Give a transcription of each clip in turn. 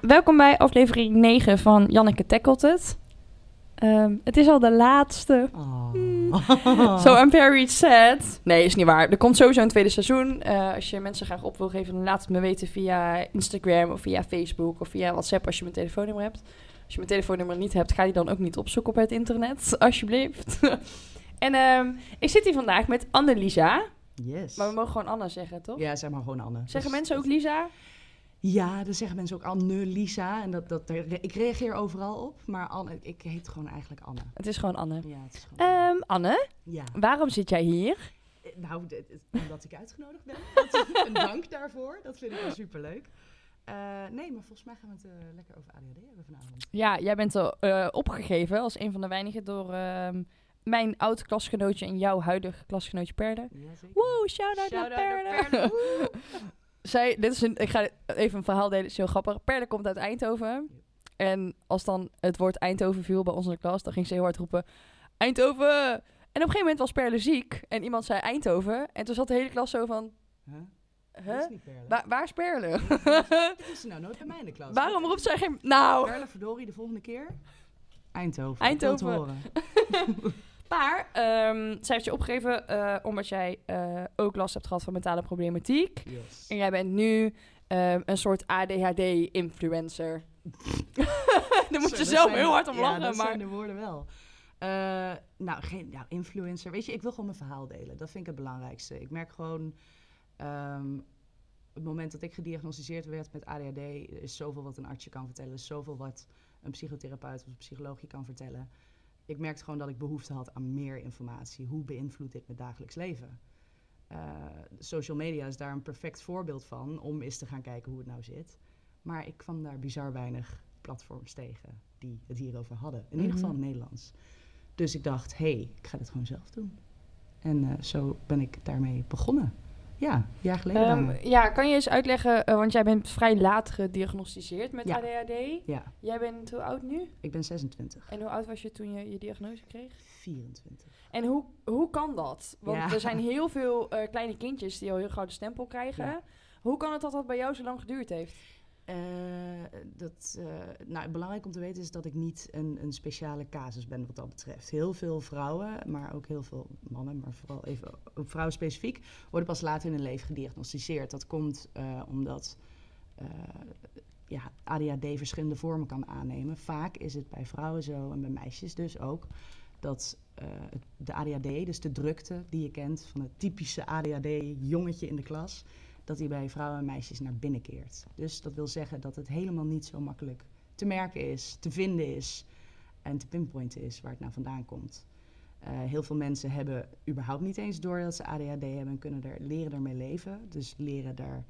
welkom bij aflevering 9 van Janneke Tackelt Het. Ehm, het is al de laatste. Oh. So I'm very sad. Nee, is niet waar. Er komt sowieso een tweede seizoen. Eh, als je mensen graag op wil geven, dan laat het me weten via Instagram of via Facebook of via WhatsApp als je mijn telefoonnummer hebt. Als je mijn telefoonnummer niet hebt, ga die dan ook niet opzoeken op het internet, alsjeblieft. en ehm, ik zit hier vandaag met Annelisa. Yes. Maar we mogen gewoon Anne zeggen, toch? Ja, zeg maar gewoon Anne. Zeggen mensen ook Lisa? Ja, dan zeggen mensen ook Anne, Lisa. En dat, dat, ik reageer overal op. Maar Anne, ik heet gewoon eigenlijk Anne. Het is gewoon Anne. Ja, het is gewoon Anne. Ehm, Anne, Ja. waarom zit jij hier? Eh, Nou, omdat ik uitgenodigd ben. Een dank daarvoor. Dat vind ik wel superleuk. Eh nee, maar volgens mij gaan we het eh, lekker over ADHD hebben vanavond. Ja, jij bent er opgegeven als een van de weinigen door ehm, mijn oud klasgenootje en jouw huidige klasgenootje Perde. Ja, zeker. Woe, shout-out naar naar Perde. Zij, dit is een, ik ga even een verhaal delen, het is heel grappig. Perde komt uit Eindhoven. En als dan het woord Eindhoven viel bij ons in de klas, dan ging ze heel hard roepen, Eindhoven! En op een gegeven moment was Perle ziek en iemand zei Eindhoven. En toen zat de hele klas zo van, Huh? Is niet Perle. Waar, is Perle? Dat is ze nou nooit bij mij in de klas. Waarom roept zij geen... Nou, Perle, verdorie, de volgende keer. Eindhoven. Eindhoven. Maar ehm, zij heeft je opgegeven eh, omdat jij eh, ook last hebt gehad van mentale problematiek. Yes. En jij bent nu ehm, een soort ADHD-influencer. Daar moet je zelf heel hard om ja, lachen. dat maar zijn de woorden wel. Eh, nou, geen nou, influencer. Weet je, ik wil gewoon mijn verhaal delen. Dat vind ik het belangrijkste. Ik merk gewoon... ehm, het moment dat ik gediagnosticeerd werd met ADHD... is zoveel wat een arts je kan vertellen. Er is zoveel wat een psychotherapeut of een psycholoog je kan vertellen. Ik merkte gewoon dat ik behoefte had aan meer informatie. Hoe beïnvloedt dit mijn dagelijks leven? Eh, social media is daar een perfect voorbeeld van... om eens te gaan kijken hoe het nou zit. Maar ik kwam daar bizar weinig platforms tegen die het hierover hadden. In ieder geval in Mhm. het Nederlands. Dus ik dacht, hé, hey, ik ga dit gewoon zelf doen. En eh, zo ben ik daarmee begonnen. Ja, een jaar geleden bijna. ja, kan je eens uitleggen, eh, want jij bent vrij laat gediagnosticeerd met Ja. ADHD. Ja, Jij bent hoe oud nu? ik ben 26, En hoe oud was je toen je je diagnose kreeg? 24. En hoe, hoe kan dat? Want Ja. er zijn heel veel eh, kleine kindjes die al heel gauw de stempel krijgen. Ja. Hoe kan het dat dat bij jou zo lang geduurd heeft? Eh, dat, eh, nou, belangrijk om te weten is dat ik niet een, een speciale casus ben wat dat betreft. Heel veel vrouwen, maar ook heel veel mannen, maar vooral even vrouwen specifiek, worden pas later in hun leven gediagnosticeerd. Dat komt eh, omdat ja, ADHD verschillende vormen kan aannemen. Vaak is het bij vrouwen zo, en bij meisjes dus ook, dat de ADHD, dus de drukte die je kent van het typische ADHD-jongetje in de klas, dat die bij vrouwen en meisjes naar binnen keert. Dus dat wil zeggen dat het helemaal niet zo makkelijk te merken is, te vinden is en te pinpointen is waar het nou vandaan komt. Eh, heel veel mensen hebben überhaupt niet eens door dat ze ADHD hebben en kunnen er, leren ermee leven. Dus leren daar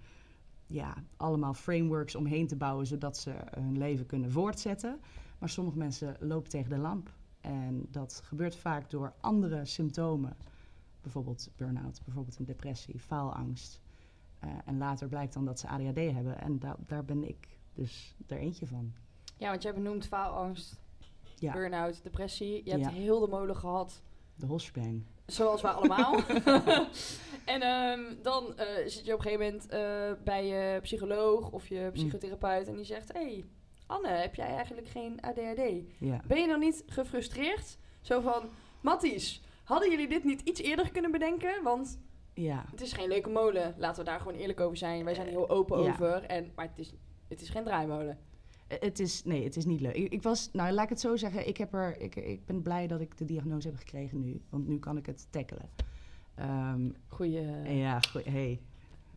ja, allemaal frameworks omheen te bouwen zodat ze hun leven kunnen voortzetten. Maar sommige mensen lopen tegen de lamp. En dat gebeurt vaak door andere symptomen. Bijvoorbeeld burn-out, bijvoorbeeld een depressie, faalangst. Eh, en later blijkt dan dat ze ADHD hebben. En da- daar ben ik dus er eentje van. Ja, want jij benoemt faalangst, Ja, burn-out, depressie. Je hebt Ja. heel de molen gehad, de hospang. zoals wij allemaal. en ehm, dan eh, zit je op een gegeven moment eh, bij je psycholoog of je psychotherapeut en die zegt... hey, Anne, heb jij eigenlijk geen ADHD? Ja. Ben je dan niet gefrustreerd? Zo van, Matties, hadden jullie dit niet iets eerder kunnen bedenken? Want ja. het is geen leuke molen. Laten we daar gewoon eerlijk over zijn. Wij zijn er heel open Ja. over. En, maar het is, het is geen draaimolen. Eh, Het is, nee, het is niet leuk. Ik, ik was, nou laat ik het zo zeggen, ik, heb er, ik, ik ben blij dat ik de diagnose heb gekregen nu. Want nu kan ik het tackelen. Ehm, Goeie ja, goed, hey,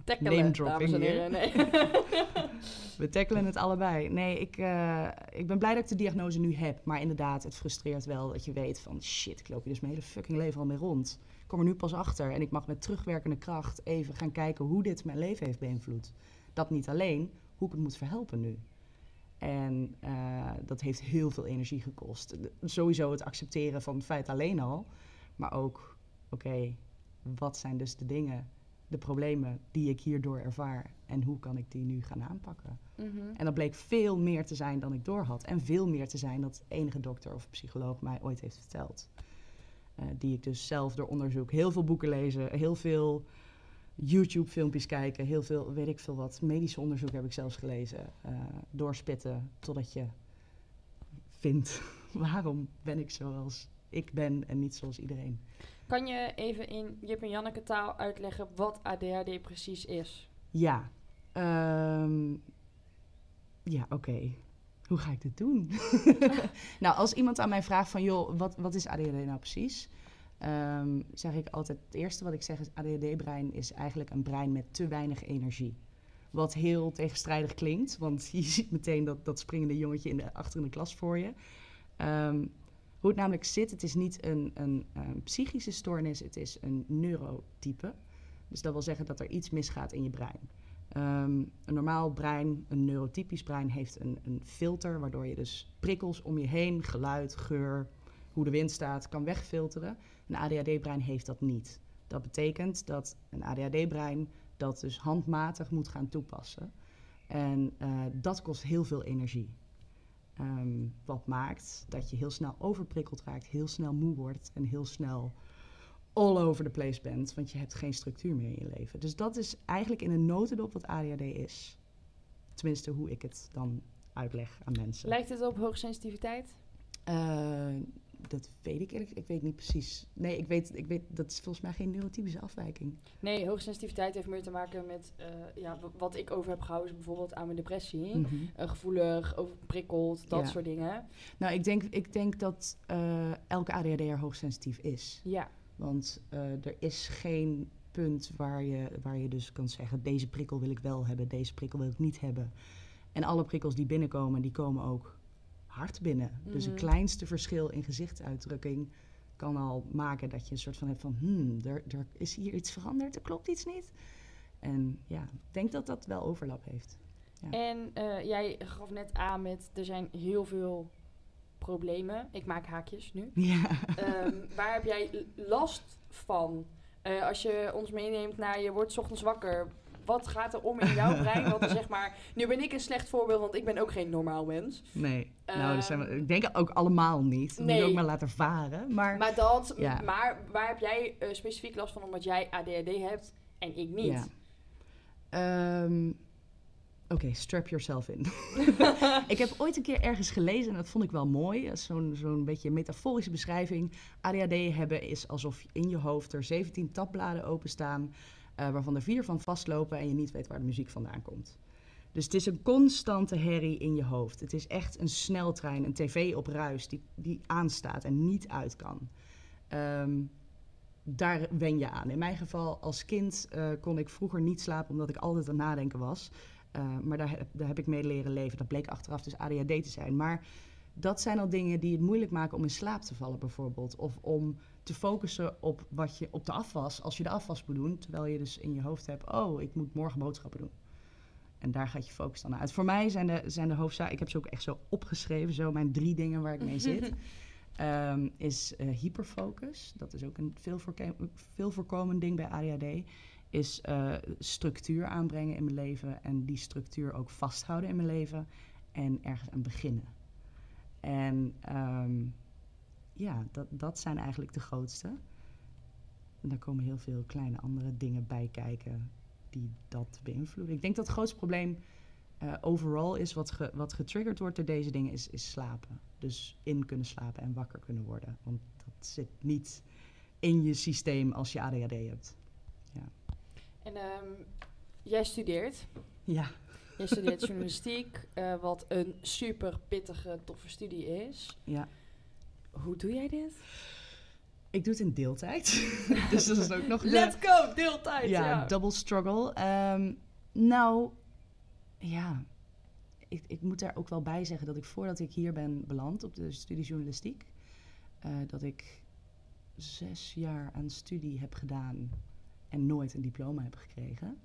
tackelen, name dropping heren. Nee. we tackelen het allebei. Nee, ik, eh, ik ben blij dat ik de diagnose nu heb. Maar inderdaad, het frustreert wel dat je weet van... shit, ik loop hier dus mijn hele fucking leven al mee rond. Ik kom er nu pas achter en ik mag met terugwerkende kracht... even gaan kijken hoe dit mijn leven heeft beïnvloed. Dat niet alleen, hoe ik het moet verhelpen nu. En eh, dat heeft heel veel energie gekost. De- Sowieso het accepteren van het feit alleen al. Maar ook, oké, wat zijn dus de dingen, de problemen die ik hierdoor ervaar? En hoe kan ik die nu gaan aanpakken? Mhm. En dat bleek veel meer te zijn dan ik doorhad. En veel meer te zijn dat enige dokter of psycholoog mij ooit heeft verteld. Eh, die ik dus zelf door onderzoek, heel veel boeken lezen, heel veel YouTube-filmpjes kijken, heel veel, weet ik veel wat. Medisch onderzoek heb ik zelfs gelezen. Uh, doorspitten totdat je vindt waarom ben ik zoals ik ben en niet zoals iedereen. Kan je even in Jip en Janneke taal uitleggen wat ADHD precies is? Ja, um, ja, oké. Hoe ga ik dit doen? nou, als iemand aan mij vraagt van, joh, wat, wat is ADHD nou precies? Um, zeg ik altijd, het eerste wat ik zeg is, ADHD-brein is eigenlijk een brein met te weinig energie. Wat heel tegenstrijdig klinkt, want je ziet meteen dat, dat springende jongetje in de, achter in de klas voor je. Um, hoe het namelijk zit, het is niet een, een, een, psychische stoornis, het is een neurotype. Dus dat wil zeggen dat er iets misgaat in je brein. Um, een normaal brein, een neurotypisch brein, heeft een, een, filter waardoor je dus prikkels om je heen, geluid, geur, hoe de wind staat, kan wegfilteren. Een ADHD-brein heeft dat niet. Dat betekent dat een ADHD-brein dat dus handmatig moet gaan toepassen. En uh, dat kost heel veel energie. Um, wat maakt dat je heel snel overprikkeld raakt, heel snel moe wordt en heel snel all over the place bent, want je hebt geen structuur meer in je leven. Dus dat is eigenlijk in een notendop wat ADHD is. Tenminste, hoe ik het dan uitleg aan mensen. Lijkt het op hoogsensitiviteit? Uh, dat weet ik eerlijk Ik weet niet precies. Nee, ik weet, ik weet dat is volgens mij geen neurotypische afwijking. Nee, hoogsensitiviteit heeft meer te maken met uh, ja, wat ik over heb gehouden, is bijvoorbeeld aan mijn depressie. Mm -hmm. uh, gevoelig, overprikkeld, dat ja. soort dingen. Nou, ik denk, ik denk dat elke ADHD'er hoogsensitief is. Ja. Want er is geen punt waar je, waar je dus kan zeggen: deze prikkel wil ik wel hebben, deze prikkel wil ik niet hebben. En alle prikkels die binnenkomen, die komen ook hard binnen. Mm. Dus het Mhm. kleinste verschil in gezichtsuitdrukking kan al maken dat je een soort van hebt van... Hmm, er, er is hier iets veranderd, er klopt iets niet. En ja, ik denk dat dat wel overlap heeft. Ja. En uh, jij gaf net aan met, er zijn heel veel problemen. Ik maak haakjes nu. Ja. Um, waar heb jij last van? Uh, als je ons meeneemt naar je wordt 's ochtends wakker. Wat gaat er om in jouw brein? Want zeg maar, nu ben ik een slecht voorbeeld, want ik ben ook geen normaal mens. Nee, uh, nou, dat zijn we, ik denk ook allemaal niet. Dat nee. moet je ook maar laten varen. Maar, maar, dat, ja. maar waar heb jij uh, specifiek last van omdat jij ADHD hebt en ik niet? Ja. Um, Oké, okay, strap yourself in. ik heb ooit een keer ergens gelezen en dat vond ik wel mooi. Zo'n zo'n beetje metaforische beschrijving. ADHD hebben is alsof in je hoofd er 17 tabbladen openstaan... Uh, waarvan er vier van vastlopen en je niet weet waar de muziek vandaan komt. Dus het is een constante herrie in je hoofd. Het is echt een sneltrein, een tv op ruis die, die aanstaat en niet uit kan. Um, daar wen je aan. In mijn geval als kind uh, kon ik vroeger niet slapen omdat ik altijd aan het nadenken was. Uh, maar daar heb, daar heb ik mee leren leven. Dat bleek achteraf dus ADHD te zijn. Maar dat zijn al dingen die het moeilijk maken om in slaap te vallen bijvoorbeeld. Of om te focussen op wat je op de afwas, als je de afwas moet doen, terwijl je dus in je hoofd hebt, oh, ik moet morgen boodschappen doen. En daar gaat je focus dan uit. Voor mij zijn de, zijn de hoofdzaken, ik heb ze ook echt zo opgeschreven, zo mijn drie dingen waar ik mee zit, um, is uh, hyperfocus. Dat is ook een veel, veel voorkomend ding bij ADHD. Is uh, structuur aanbrengen in mijn leven en die structuur ook vasthouden in mijn leven en ergens aan beginnen. En um, ja, dat, dat zijn eigenlijk de grootste. En daar komen heel veel kleine andere dingen bij kijken die dat beïnvloeden. Ik denk dat het grootste probleem uh, overal is, wat, ge, wat getriggerd wordt door deze dingen, is, is slapen. Dus in kunnen slapen en wakker kunnen worden. Want dat zit niet in je systeem als je ADHD hebt. En um, jij studeert. Ja. Je studeert journalistiek, uh, wat een super pittige, toffe studie is. Ja. Hoe doe jij dit? Ik doe het in deeltijd. dus dat is ook nog... De, Let's go, deeltijd! Ja, ja. double struggle. Um, nou, ja... Ik, ik, moet daar ook wel bij zeggen dat ik voordat ik hier ben beland op de studie journalistiek... Uh, dat ik zes jaar aan studie heb gedaan en nooit een diploma heb gekregen.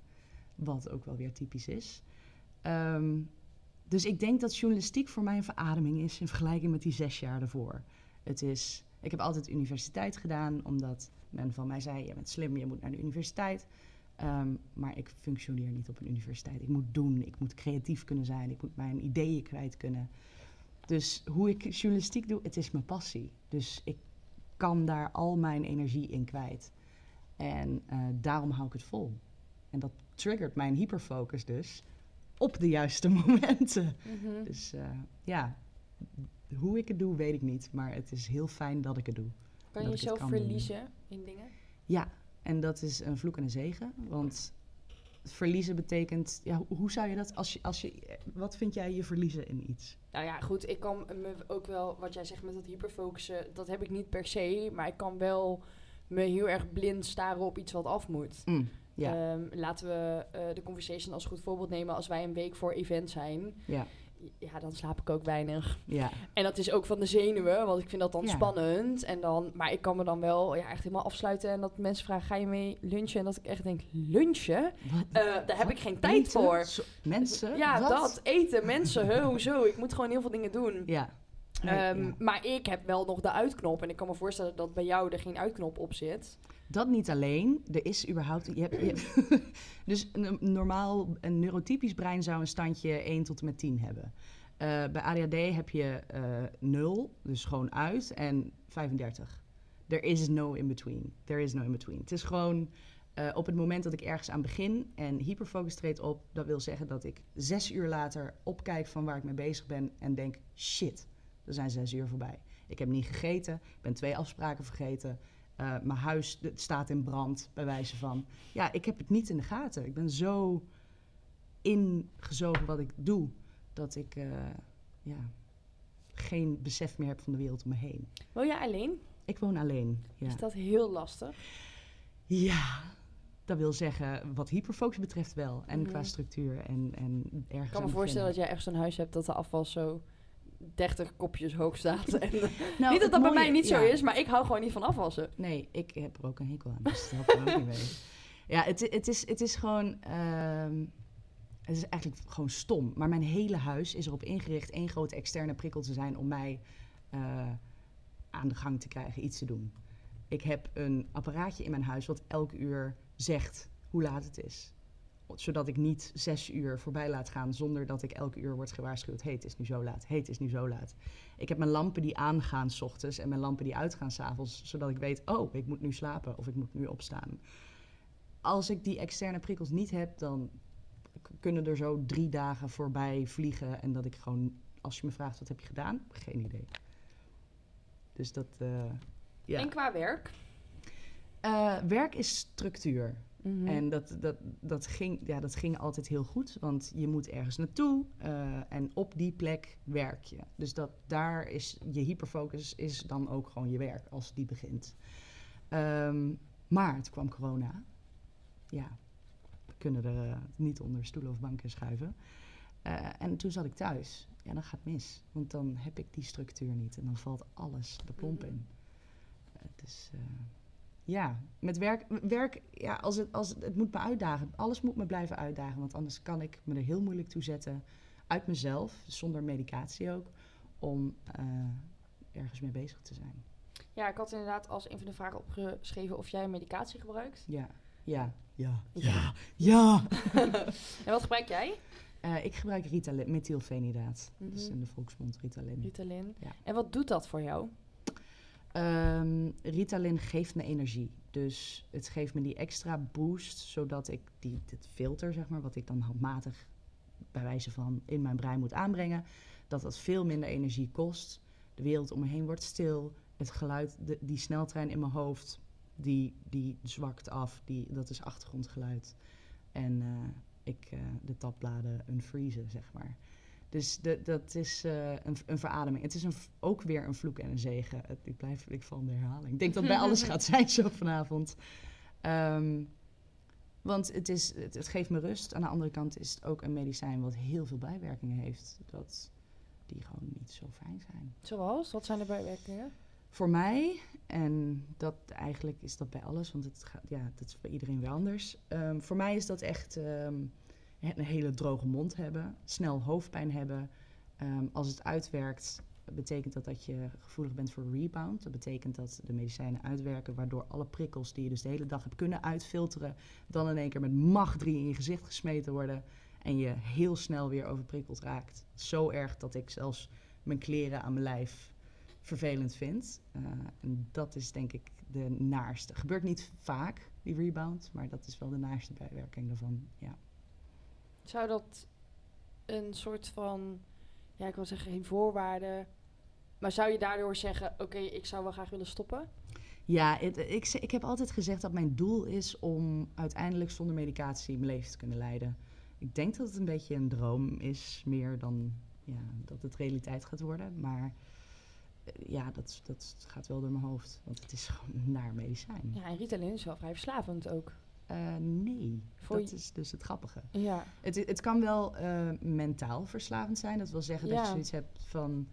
Wat ook wel weer typisch is. Um, dus ik denk dat journalistiek voor mij een verademing is in vergelijking met die zes jaar daarvoor. Het is, ik heb altijd universiteit gedaan, omdat men van mij zei: Je bent slim, je moet naar de universiteit. Um, maar ik functioneer niet op een universiteit. Ik moet doen, ik moet creatief kunnen zijn, ik moet mijn ideeën kwijt kunnen. Dus hoe ik journalistiek doe, het is mijn passie. Dus ik kan daar al mijn energie in kwijt. En uh, daarom hou ik het vol. En dat triggert mijn hyperfocus dus op de juiste momenten. Mhm. Dus eh, ja, hoe ik het doe, weet ik niet. Maar het is heel fijn dat ik het doe. Kan je jezelf doen. verliezen in dingen? Ja, en dat is een vloek en een zegen. Want verliezen betekent... Ja, hoe- hoe zou je dat... Als je, als je, wat vind jij je verliezen in iets? Nou ja, goed, ik kan me ook wel, wat jij zegt met dat hyperfocussen, dat heb ik niet per se, maar ik kan wel me heel erg blind staren op iets wat af moet. Mm, ja, Ehm, laten we eh, de conversation als goed voorbeeld nemen. Als wij een week voor event zijn, ja, ja, dan slaap ik ook weinig. ja. En dat is ook van de zenuwen, want ik vind dat dan Ja. spannend. En dan, maar ik kan me dan wel ja, echt helemaal afsluiten en dat mensen vragen, ga je mee lunchen? En dat ik echt denk, lunchen? Eh, daar heb Wat? ik geen tijd Eten? voor. Zo- mensen? Ja, Wat? dat, eten, mensen, hoezo? Ik moet gewoon heel veel dingen doen. Ja. Nee, Ehm, ja. Maar ik heb wel nog de uitknop. En ik kan me voorstellen dat bij jou er geen uitknop op zit. Dat niet alleen. Er is überhaupt... Je hebt, je hebt- dus een normaal, een neurotypisch brein zou een standje 1 tot en met 10 hebben. Eh, bij ADHD heb je eh 0, dus gewoon uit, en 35. There is no in between. There is no in between. Het is gewoon eh, op het moment dat ik ergens aan begin en hyperfocus treedt op, dat wil zeggen dat ik zes uur later opkijk van waar ik mee bezig ben en denk: shit, er zijn zes uur voorbij. Ik heb niet gegeten, ik ben twee afspraken vergeten. eh, mijn huis staat in brand, bij wijze van. Ja, ik heb het niet in de gaten. Ik ben zo ingezogen wat ik doe, dat ik eh, ja, geen besef meer heb van de wereld om me heen. Woon jij alleen? Ik woon alleen. Ja. Is dat heel lastig? Ja, dat wil zeggen, wat hyperfocus betreft wel. En Mhm. qua structuur en, en ergens Ik kan me voorstellen dat jij echt zo'n huis hebt dat de afval zo 30 kopjes hoog staat. En, Nou, niet dat dat bij mij niet zo ja. is, maar ik hou gewoon niet van afwassen. Nee, ik heb er ook een hekel aan. Dus dat helpt ook niet mee. Ja, het, het, is, het is gewoon... ehm, het is eigenlijk gewoon stom. Maar mijn hele huis is erop ingericht één grote externe prikkel te zijn om mij eh, aan de gang te krijgen, iets te doen. Ik heb een apparaatje in mijn huis wat elke uur zegt hoe laat het is. Zodat ik niet zes uur voorbij laat gaan zonder dat ik elke uur word gewaarschuwd. Hey, het is nu zo laat. Hey, het is nu zo laat. Ik heb mijn lampen die aangaan s ochtends en mijn lampen die uitgaan s avonds. Zodat ik weet, oh, ik moet nu slapen of ik moet nu opstaan. Als ik die externe prikkels niet heb, dan kunnen er zo drie dagen voorbij vliegen. En dat ik gewoon, als je me vraagt wat heb je gedaan, geen idee. Dus dat, eh, ja. En qua werk? Eh, werk is structuur. Mhm. En dat, dat, dat, ging, ja, dat ging altijd heel goed, want je moet ergens naartoe eh, en op die plek werk je. Dus dat, daar is je hyperfocus is dan ook gewoon je werk als die begint. Ehm, maar toen kwam corona. Ja, we kunnen er eh, niet onder stoelen of banken schuiven. Eh, en toen zat ik thuis. Ja, dan gaat het mis. Want dan heb ik die structuur niet. En dan valt alles de plomp Mhm. in. Het is... eh, ja, met werk, werk ja, als het, als het, het moet me uitdagen. Alles moet me blijven uitdagen, want anders kan ik me er heel moeilijk toe zetten uit mezelf, zonder medicatie ook, om eh, ergens mee bezig te zijn. Ja, ik had inderdaad als een van de vragen opgeschreven of jij medicatie gebruikt. Ja, ja, ja, Ja. ja. En wat gebruik jij? Eh, ik gebruik Ritalin, methylfenidaat. Dat is Mhm. in de volksmond Ritalin. Ritalin. Ja. En wat doet dat voor jou? Ehm, Ritalin geeft me energie. Dus het geeft me die extra boost, zodat ik die, dit filter, zeg maar, wat ik dan handmatig bij wijze van in mijn brein moet aanbrengen, dat dat veel minder energie kost. De wereld om me heen wordt stil. Het geluid, de, die sneltrein in mijn hoofd, die, die zwakt af. Die, dat is achtergrondgeluid. En eh, ik eh, de tabbladen unfreezen, zeg maar. Dus de, dat is eh, een, een verademing. Het is een, ook weer een vloek en een zegen. Het, ik blijf ik val in de herhaling. Ik denk dat bij alles gaat zijn zo vanavond. Ehm, want het, is, het, het geeft me rust. Aan de andere kant is het ook een medicijn wat heel veel bijwerkingen heeft. Dat die gewoon niet zo fijn zijn. Zoals? Wat zijn de bijwerkingen? Voor mij, en dat eigenlijk is dat bij alles, want het gaat, ja, dat is bij iedereen weer anders. Ehm, voor mij is dat echt ehm, een hele droge mond hebben, snel hoofdpijn hebben. Ehm, als het uitwerkt, betekent dat dat je gevoelig bent voor rebound. Dat betekent dat de medicijnen uitwerken, waardoor alle prikkels die je dus de hele dag hebt kunnen uitfilteren, dan in één keer met macht 3 in je gezicht gesmeten worden. En je heel snel weer overprikkeld raakt. Zo erg dat ik zelfs mijn kleren aan mijn lijf vervelend vind. Eh, en dat is denk ik de naarste. Gebeurt niet vaak, die rebound. Maar dat is wel de naaste bijwerking daarvan, ja. Zou dat een soort van, ja, ik wil zeggen geen voorwaarde, maar zou je daardoor zeggen, oké, ik zou wel graag willen stoppen? Ja, het- ik, ik heb altijd gezegd dat mijn doel is om uiteindelijk zonder medicatie mijn leven te kunnen leiden. Ik denk dat het een beetje een droom is, meer dan ja, dat het realiteit gaat worden. Maar eh, ja, dat, dat gaat wel door mijn hoofd, want het is gewoon naar medicijn. Ja, en Ritalin is wel vrij verslavend ook. Eh, nee, Voor dat is dus het grappige. Ja. Het, het kan wel eh, mentaal verslavend zijn. Dat wil zeggen dat je zoiets hebt van...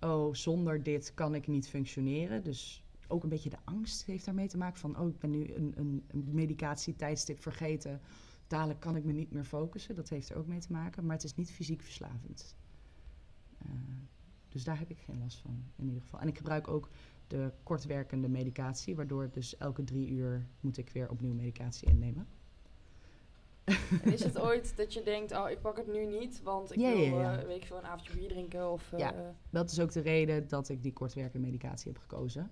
oh, zonder dit kan ik niet functioneren. Dus ook een beetje de angst heeft daarmee te maken. Van, oh, ik ben nu een, een, een medicatietijdstip vergeten. Dadelijk kan ik me niet meer focussen. Dat heeft er ook mee te maken. Maar het is niet fysiek verslavend. Eh, dus daar heb ik geen last van, in ieder geval. En ik gebruik ook de kortwerkende medicatie... waardoor dus elke drie uur moet ik weer opnieuw medicatie innemen. En is het ooit dat je denkt, oh, ik pak het nu niet, want ik Ja, wil, ja, ja. eh, weet ik veel, een avondje bier drinken of... Ja. eh, Dat is ook de reden dat ik die kortwerkende medicatie heb gekozen.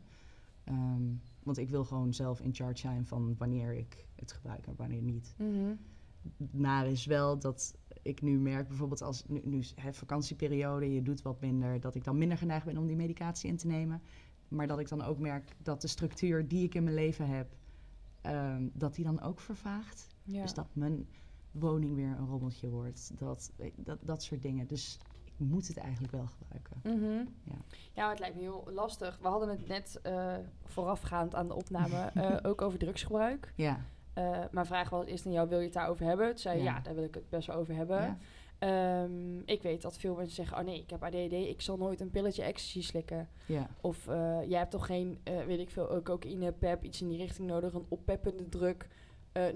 Ehm, want ik wil gewoon zelf in charge zijn van wanneer ik het gebruik en wanneer niet. mhm. Naar is wel dat ik nu merk, bijvoorbeeld als nu, nu hè, vakantieperiode, je doet wat minder, dat ik dan minder geneigd ben om die medicatie in te nemen. Maar dat ik dan ook merk dat de structuur die ik in mijn leven heb, ehm, dat die dan ook vervaagt. ja. Dus dat mijn woning weer een rommeltje wordt. Dat, dat, dat soort dingen. Dus ik moet het eigenlijk wel gebruiken. Mhm. Ja. Ja, het lijkt me heel lastig. We hadden het net eh, voorafgaand aan de opname eh, ook over drugsgebruik. Ja. Eh, mijn vraag was eerst aan jou, wil je het daarover hebben? Toen zei Ja. ja, daar wil ik het best wel over hebben. ja. Ehm, ik weet dat veel mensen zeggen, oh nee, ik heb ADD, ik zal nooit een pilletje ecstasy slikken. Ja. Of eh, jij hebt toch geen, eh, weet ik veel, eh, cocaïne, pep, iets in die richting nodig, een oppeppende druk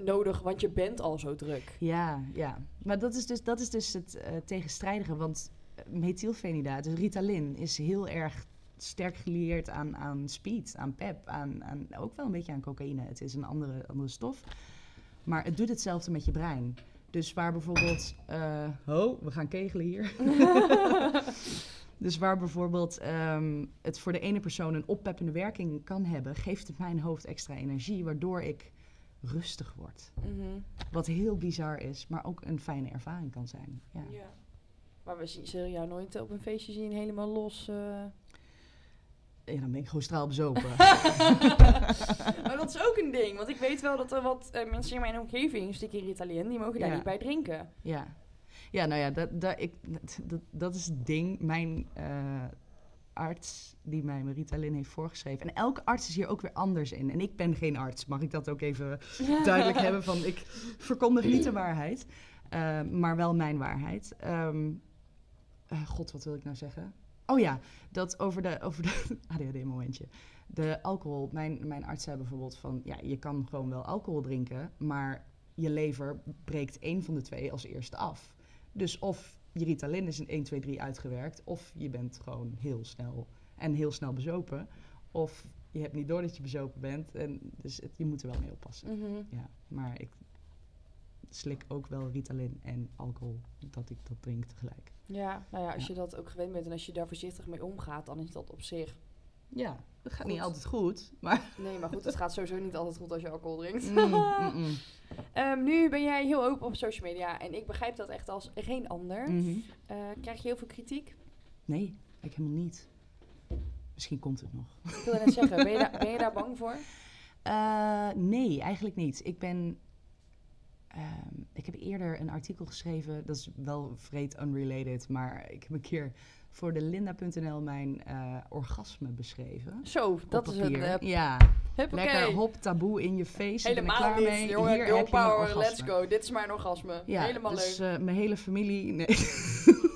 nodig, want je bent al zo druk. Ja, ja. Maar dat is dus, dat is dus het tegenstrijdige. Want methylfenidaat, dus Ritalin, is heel erg sterk gelieerd aan, aan speed, aan pep, aan, aan, ook wel een beetje aan cocaïne. Het is een andere, andere stof. Maar het doet hetzelfde met je brein. Dus waar bijvoorbeeld... oh, we gaan kegelen hier. dus waar bijvoorbeeld ehm, het voor de ene persoon een oppeppende werking kan hebben... geeft het mijn hoofd extra energie, waardoor ik rustig word. Mhm. Wat heel bizar is, maar ook een fijne ervaring kan zijn. Ja, Ja. Maar we zullen jou nooit op een feestje zien helemaal los. eh. Ja, dan ben ik gewoon straal bezopen. maar dat is ook een ding. Want ik weet wel dat er wat eh, mensen in mijn omgeving stikken Ritalin, die mogen daar Ja. niet bij drinken. ja. ja, nou ja, dat, dat, ik, dat, is het ding. Mijn eh, arts die mij mijn Ritalin heeft voorgeschreven. En elke arts is hier ook weer anders in. En ik ben geen arts, mag ik dat ook even duidelijk hebben? Van ik verkondig niet de waarheid, eh, maar wel mijn waarheid. Ehm, eh, God, wat wil ik nou zeggen? Oh ja, dat over de, over de ADHD-momentje. De alcohol. Mijn, mijn arts zei bijvoorbeeld van... ja, je kan gewoon wel alcohol drinken... maar je lever breekt één van de twee als eerste af. Dus of je Ritalin is in 1, 2, 3 uitgewerkt... of je bent gewoon heel snel en heel snel bezopen... of je hebt niet door dat je bezopen bent. En dus het- je moet er wel mee oppassen. Mhm. Ja, maar ik slik ook wel Ritalin en alcohol... dat ik dat drink tegelijk. Ja, nou ja, als Ja. je dat ook gewend bent en als je daar voorzichtig mee omgaat, dan is dat op zich. Ja, dat gaat Goed. niet altijd goed, maar... Nee, maar goed, het gaat sowieso niet altijd goed als je alcohol drinkt. Mm, mm, mm. Ehm, nu ben jij heel open op social media en ik begrijp dat echt als geen ander. Mhm. Eh, krijg je heel veel kritiek? Nee, ik helemaal niet. Misschien komt het nog. Ik wilde net zeggen, ben je, daar, ben je daar bang voor? Eh, nee, eigenlijk niet. Ik ben. Ehm, ik heb eerder een artikel geschreven, dat is wel vreed unrelated, maar ik heb een keer voor de linda.nl mijn eh, orgasme beschreven. Zo, dat is papier. eh ja, huppakee. lekker hop taboe in je face. Helemaal klaar niet, mee. jongen. Hier Girl heb je een power, let's go. Dit is mijn orgasme. Ja, Helemaal dus leuk. eh, mijn hele familie. Nee.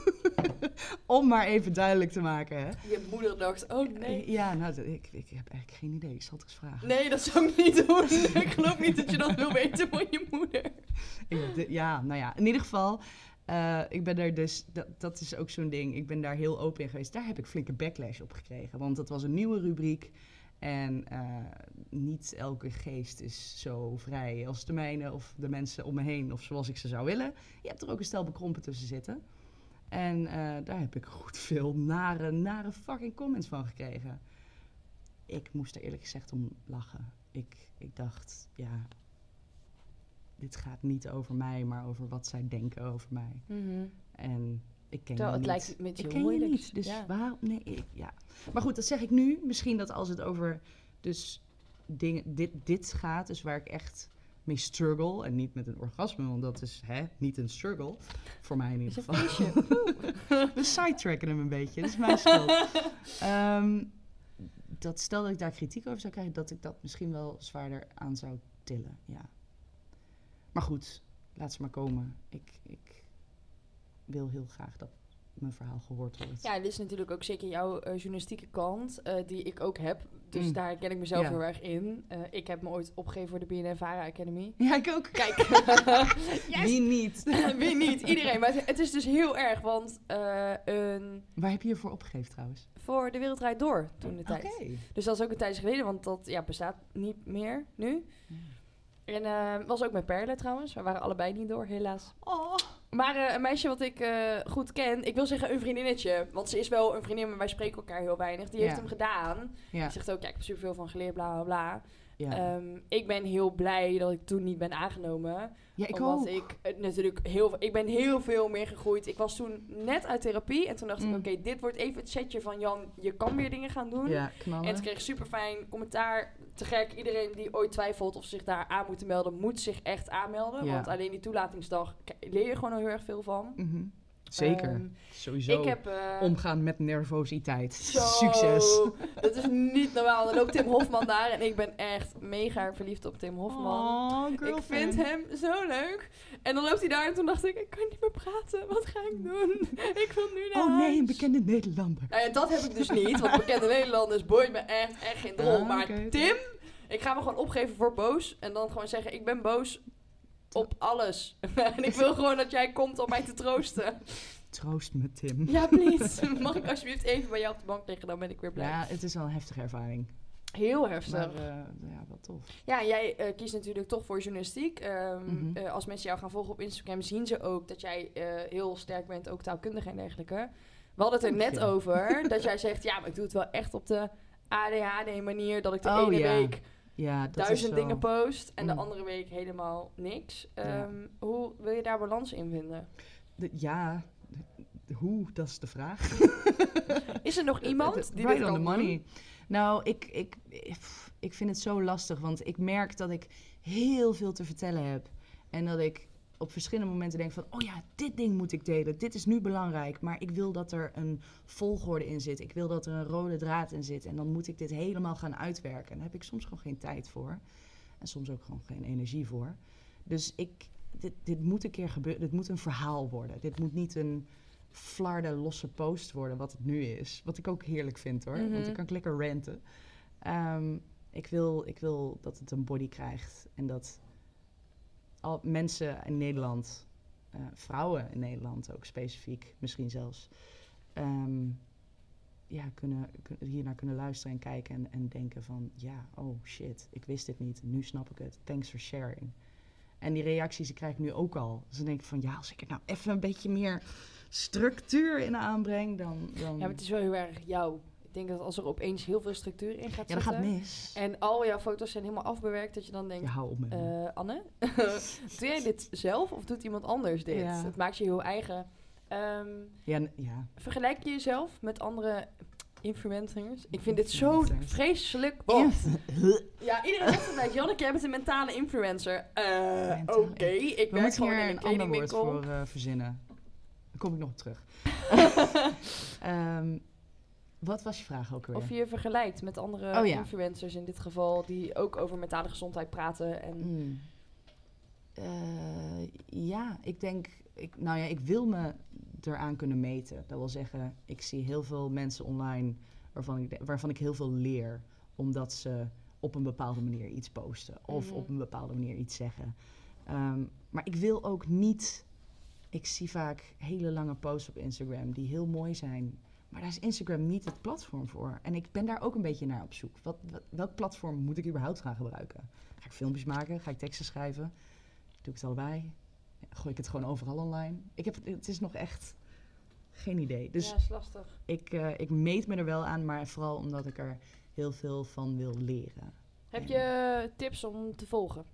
Om maar even duidelijk te maken, hè? Je moeder dacht, oh nee. Ja, nou, ik, ik heb eigenlijk geen idee. Ik zal het eens vragen. Nee, dat zou ik niet doen. ik geloof niet dat je dat wil weten van je moeder. Ja, nou ja, in ieder geval. eh, ik ben daar dus, dat, dat is ook zo'n ding. Ik ben daar heel open in geweest. Daar heb ik flinke backlash op gekregen. Want dat was een nieuwe rubriek. En eh, niet elke geest is zo vrij als de mijne of de mensen om me heen. Of zoals ik ze zou willen. Je hebt er ook een stel bekrompen tussen zitten. En eh, daar heb ik goed veel nare, nare fucking comments van gekregen. Ik moest er eerlijk gezegd om lachen. ik, ik dacht, ja, dit gaat niet over mij, maar over wat zij denken over mij. Mhm. En ik ken Terwijl je het niet. lijkt met je ik ken je moeilijk. niet, dus Ja. waarom? Nee, ik, ja. Maar goed, dat zeg ik nu. Misschien dat als het over dus dingen, dit, dit gaat, dus waar ik echt mee struggle en niet met een orgasme, want dat is hè, niet een struggle voor mij in ieder geval. We sidetracken hem een beetje, dat is mijn schuld. Ehm, dat stel dat ik daar kritiek over zou krijgen, dat ik dat misschien wel zwaarder aan zou tillen, ja. Maar goed, laat ze maar komen. Ik, ik wil heel graag dat mijn verhaal gehoord wordt. Ja, dit is natuurlijk ook zeker jouw eh, journalistieke kant, eh, die ik ook heb. Dus Mm. daar ken ik mezelf Ja. heel erg in. Eh, ik heb me ooit opgegeven voor de BNN-Vara Academy. Ja, ik ook. Kijk, yes! Wie niet? wie niet? Iedereen. Maar het- is dus heel erg, want een, Waar heb je je voor opgegeven trouwens? voor De Wereld Draait Door toen de tijd. Dus dat is ook een tijdje geleden, want dat ja, bestaat niet meer nu. En eh, was ook met Perle trouwens. We waren allebei niet door, helaas. Oh. Maar eh, een meisje wat ik eh, goed ken, ik wil zeggen een vriendinnetje. Want ze is wel een vriendin, maar wij spreken elkaar heel weinig. Die heeft hem gedaan. Ja. Die zegt ook, ja, ik heb superveel van geleerd, bla bla bla. Ja. Ehm, ik ben heel blij dat ik toen niet ben aangenomen. ja, ik omdat ook. ik eh, natuurlijk heel veel, ik ben heel veel meer gegroeid. Ik was toen net uit therapie en toen dacht Mm. ik, oké, dit wordt even het setje van Jan, je kan weer dingen gaan doen. Ja, knallen. En toen kreeg ik super fijn commentaar. Te gek, iedereen die ooit twijfelt of ze zich daar aan moeten melden, moet zich echt aanmelden. Ja. Want alleen die toelatingsdag leer je gewoon al heel erg veel van. Mhm. Zeker. Ehm, Sowieso. ik heb... eh, Omgaan met nervositeit. zo- Succes. Dat is niet normaal. Dan loopt Tim Hofman daar en ik ben echt mega verliefd op Tim Hofman. Oh, ik vind hem zo leuk. En dan loopt hij daar en toen dacht ik, ik kan niet meer praten. Wat ga ik doen? ik wil nu naar Oh nee, een bekende Nederlander. Nou ja, dat heb ik dus niet. Want bekende Nederlanders boeit me echt, echt geen drol. Ah, maar. Tim, ik ga me gewoon opgeven voor boos. En dan gewoon zeggen, ik ben boos op alles. en ik wil gewoon dat jij komt om mij te troosten. Troost me, Tim. Ja, please. Mag ik alsjeblieft even bij jou op de bank liggen? Dan ben ik weer blij. Ja, het is wel een heftige ervaring. Heel heftig. Maar eh, ja, wel tof. Ja, jij eh, kiest natuurlijk toch voor journalistiek. Ehm, Mhm. eh, als mensen jou gaan volgen op Instagram, zien ze ook dat jij heel sterk bent, ook taalkundig en dergelijke. We hadden het er net over, dat jij zegt, ja, maar ik doe het wel echt op de ADHD-manier, dat ik de Oh, ene ja. week Ja, dat duizend is dingen post en de Mm. andere week helemaal niks. Ja. Ehm, Hoe wil je daar balans in vinden? De- ja, de- hoe, dat is de vraag. Is er nog iemand Het- die right dit on the money. doen? Nou, ik, ik, ik vind het zo lastig, want ik merk dat ik heel veel te vertellen heb. En dat ik op verschillende momenten denk van, oh ja, dit ding moet ik delen. Dit is nu belangrijk, maar ik wil dat er een volgorde in zit. Ik wil dat er een rode draad in zit. En dan moet ik dit helemaal gaan uitwerken. En daar heb ik soms gewoon geen tijd voor. En soms ook gewoon geen energie voor. Dus ik, dit, dit moet een keer gebeuren. Dit moet een verhaal worden. Dit moet niet een flarde losse post worden, wat het nu is. Wat ik ook heerlijk vind hoor. Mhm. Want dan kan ik lekker ranten. Ehm, ik, wil, ik wil dat het een body krijgt. En dat mensen in Nederland, eh, vrouwen in Nederland ook specifiek, misschien zelfs, ehm, ja, kunnen, kun- hiernaar kunnen luisteren en kijken en, en denken van, ja, oh shit, ik wist dit niet, nu snap ik het, thanks for sharing. En die reacties die krijg ik nu ook al. Dus dan denk ik van, ja, als ik er nou even een beetje meer structuur in aanbreng, dan... dan Ja, maar het is wel heel erg jou. Ik denk dat als er opeens heel veel structuur in gaat ja, dat zitten... gaat mis. En al jouw foto's zijn helemaal afbewerkt, dat je dan denkt... Ja, hou op. Eh, Anne, doe jij dit zelf of doet iemand anders dit? Ja. Het maakt je heel eigen. Ehm, ja, ja. vergelijk je jezelf met andere influencers? Ik vind dit zo vreselijk. Ja, iedereen zegt het Janneke, jij bent een mentale influencer. Eh, Oké, ik We werk gewoon hier in een een ander woord voor eh, verzinnen. Daar kom ik nog op terug. Ehm, wat was je vraag ook weer? Of je je vergelijkt met andere Oh ja. influencers in dit geval, die ook over mentale gezondheid praten. En Mm. Eh, ja, ik denk... Ik, nou ja, ik wil me eraan kunnen meten. Dat wil zeggen, ik zie heel veel mensen online waarvan ik, waarvan ik heel veel leer. Omdat ze op een bepaalde manier iets posten. Of Mhm. op een bepaalde manier iets zeggen. Ehm, maar ik wil ook niet... Ik zie vaak hele lange posts op Instagram die heel mooi zijn. Maar daar is Instagram niet het platform voor. En ik ben daar ook een beetje naar op zoek. Wat, wat- welk platform moet ik überhaupt gaan gebruiken? Ga ik filmpjes maken? Ga ik teksten schrijven? Doe ik het allebei? Gooi ik het gewoon overal online? Ik heb, het is nog echt geen idee. Dus ja, is lastig. ik, eh, ik meet me er wel aan, maar vooral omdat ik er heel veel van wil leren. Heb je tips om te volgen?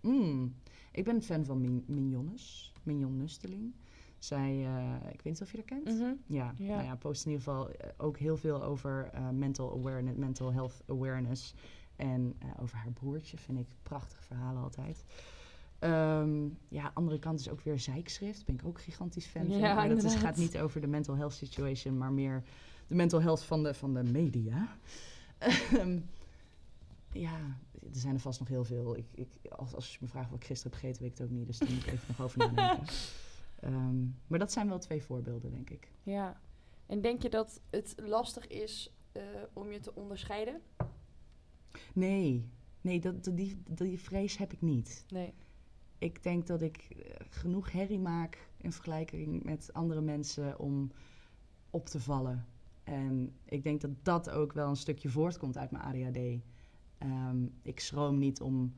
Mm, ik ben een fan van Min Mignonnes, Mignon Nusteling. Zij, eh, ik weet niet of je haar kent. Mhm. Ja, Ja. Nou ja, post in ieder geval eh, ook heel veel over eh, mental awareness, mental health awareness. En over haar broertje vind ik prachtige verhalen altijd. Ehm, ja, andere kant is ook weer zeikschrift. Ben ik ook gigantisch fan van. Ja, maar dat is, gaat niet over de mental health situation, maar meer de mental health van de, van de media. Ehm, ja, er zijn er vast nog heel veel. Ik, ik, als, als je me vraagt wat ik gisteren heb gegeten, weet ik het ook niet. Dus daar moet ik even nog over nadenken. Ehm, maar dat zijn wel twee voorbeelden, denk ik. Ja. En denk je dat het lastig is eh, om je te onderscheiden? Nee, nee dat, dat- die, die vrees heb ik niet. Nee. Ik denk dat ik eh, genoeg herrie maak in vergelijking met andere mensen om op te vallen. En ik denk dat dat ook wel een stukje voortkomt uit mijn ADHD. Ehm, ik schroom niet om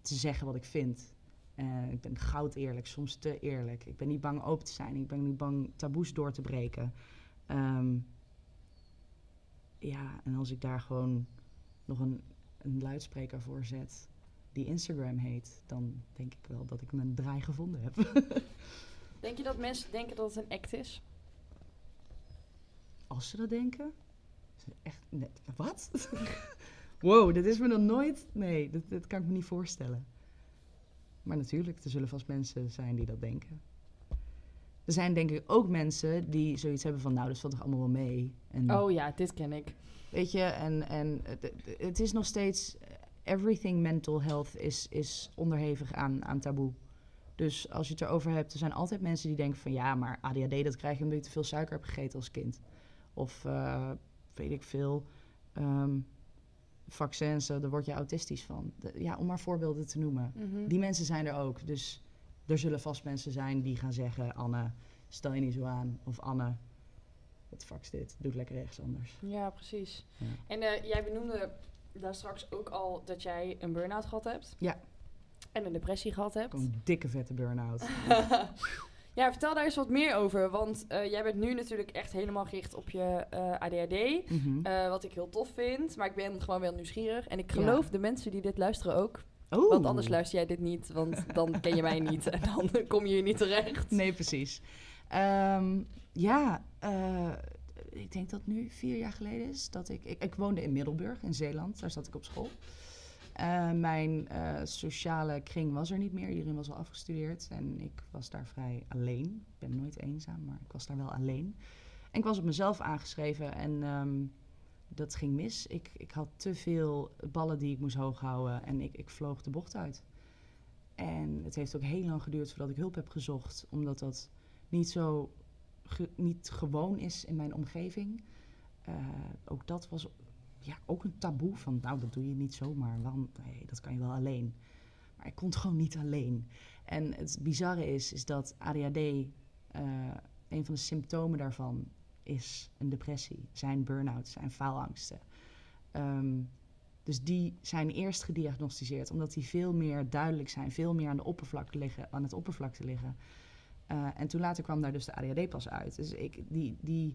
te zeggen wat ik vind. Eh, ik ben goud eerlijk, soms te eerlijk. Ik ben niet bang open te zijn. Ik ben niet bang taboes door te breken. Ehm, ja, en als ik daar gewoon nog een, een luidspreker voor zet die Instagram heet, dan denk ik wel dat ik mijn draai gevonden heb. Denk je dat mensen denken dat het een act is? Als ze dat denken? Is Echt, nee, wat? wow, dit is me nog nooit... Nee, dit, dit kan ik me niet voorstellen. Maar natuurlijk, er zullen vast mensen zijn die dat denken. Er zijn denk ik ook mensen die zoiets hebben van... nou, dat valt toch allemaal wel mee. En, Oh ja, dit ken ik. Weet je, en, en het, het is nog steeds... Everything mental health is, is onderhevig aan, aan taboe. Dus als je het erover hebt, er zijn altijd mensen die denken van... ja, maar ADHD, dat krijg je omdat je te veel suiker hebt gegeten als kind. Of eh, weet ik veel, ehm, vaccins, eh, daar word je autistisch van. De- ja, om maar voorbeelden te noemen. Mhm. Die mensen zijn er ook. Dus er zullen vast mensen zijn die gaan zeggen... Anne, stel je niet zo aan. Of Anne, wat is dit? Doe het lekker ergens anders. Ja, precies. Ja. En eh, jij benoemde daar straks ook al dat jij een burn-out gehad hebt. Ja. En een depressie gehad hebt. Een dikke vette burn-out. ja, vertel daar eens wat meer over. Want eh, jij bent nu natuurlijk echt helemaal gericht op je eh, ADHD. Mhm. eh, wat ik heel tof vind. Maar ik ben gewoon wel nieuwsgierig. En ik Ja. geloof de mensen die dit luisteren ook. Want anders luister jij dit niet. Want dan ken je mij niet. En dan kom je hier niet terecht. Nee, precies. Ehm, ja, ik denk dat nu vier jaar geleden is dat ik, ik... Ik woonde in Middelburg in Zeeland, daar zat ik op school. Eh, mijn eh, sociale kring was er niet meer. Iedereen was al afgestudeerd en ik was daar vrij alleen. Ik ben nooit eenzaam, maar ik was daar wel alleen. En ik was op mezelf aangeschreven en ehm, dat ging mis. Ik, ik had te veel ballen die ik moest hoog houden en ik, ik vloog de bocht uit. En het heeft ook heel lang geduurd voordat ik hulp heb gezocht, omdat dat niet zo niet gewoon is in mijn omgeving. Eh, ook dat was ja, ook een taboe van, nou, dat doe je niet zomaar, want nee, dat kan je wel alleen. Maar ik kon het gewoon niet alleen. En het bizarre is, is dat ADHD, eh, een van de symptomen daarvan is een depressie, zijn burn-out, zijn faalangsten. Ehm, dus die zijn eerst gediagnosticeerd, omdat die veel meer duidelijk zijn, veel meer aan, de oppervlakte liggen, aan het oppervlakte liggen. Eh, en toen later kwam daar dus de ADHD pas uit. Dus ik, die, die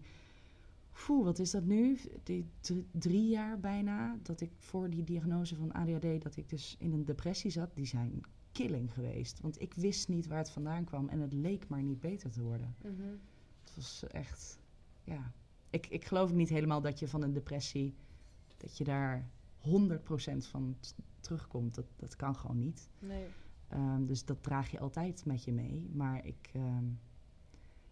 Wat is dat nu? Die dr- drie jaar bijna dat ik voor die diagnose van ADHD, dat ik dus in een depressie zat, die zijn killing geweest. Want ik wist niet waar het vandaan kwam en het leek maar niet beter te worden. Mhm. Het was echt, ja. Ik, ik geloof niet helemaal dat je van een depressie, dat je daar 100% van terugkomt. Dat, dat kan gewoon niet. Nee. Ehm, dus dat draag je altijd met je mee. Maar ik, ehm,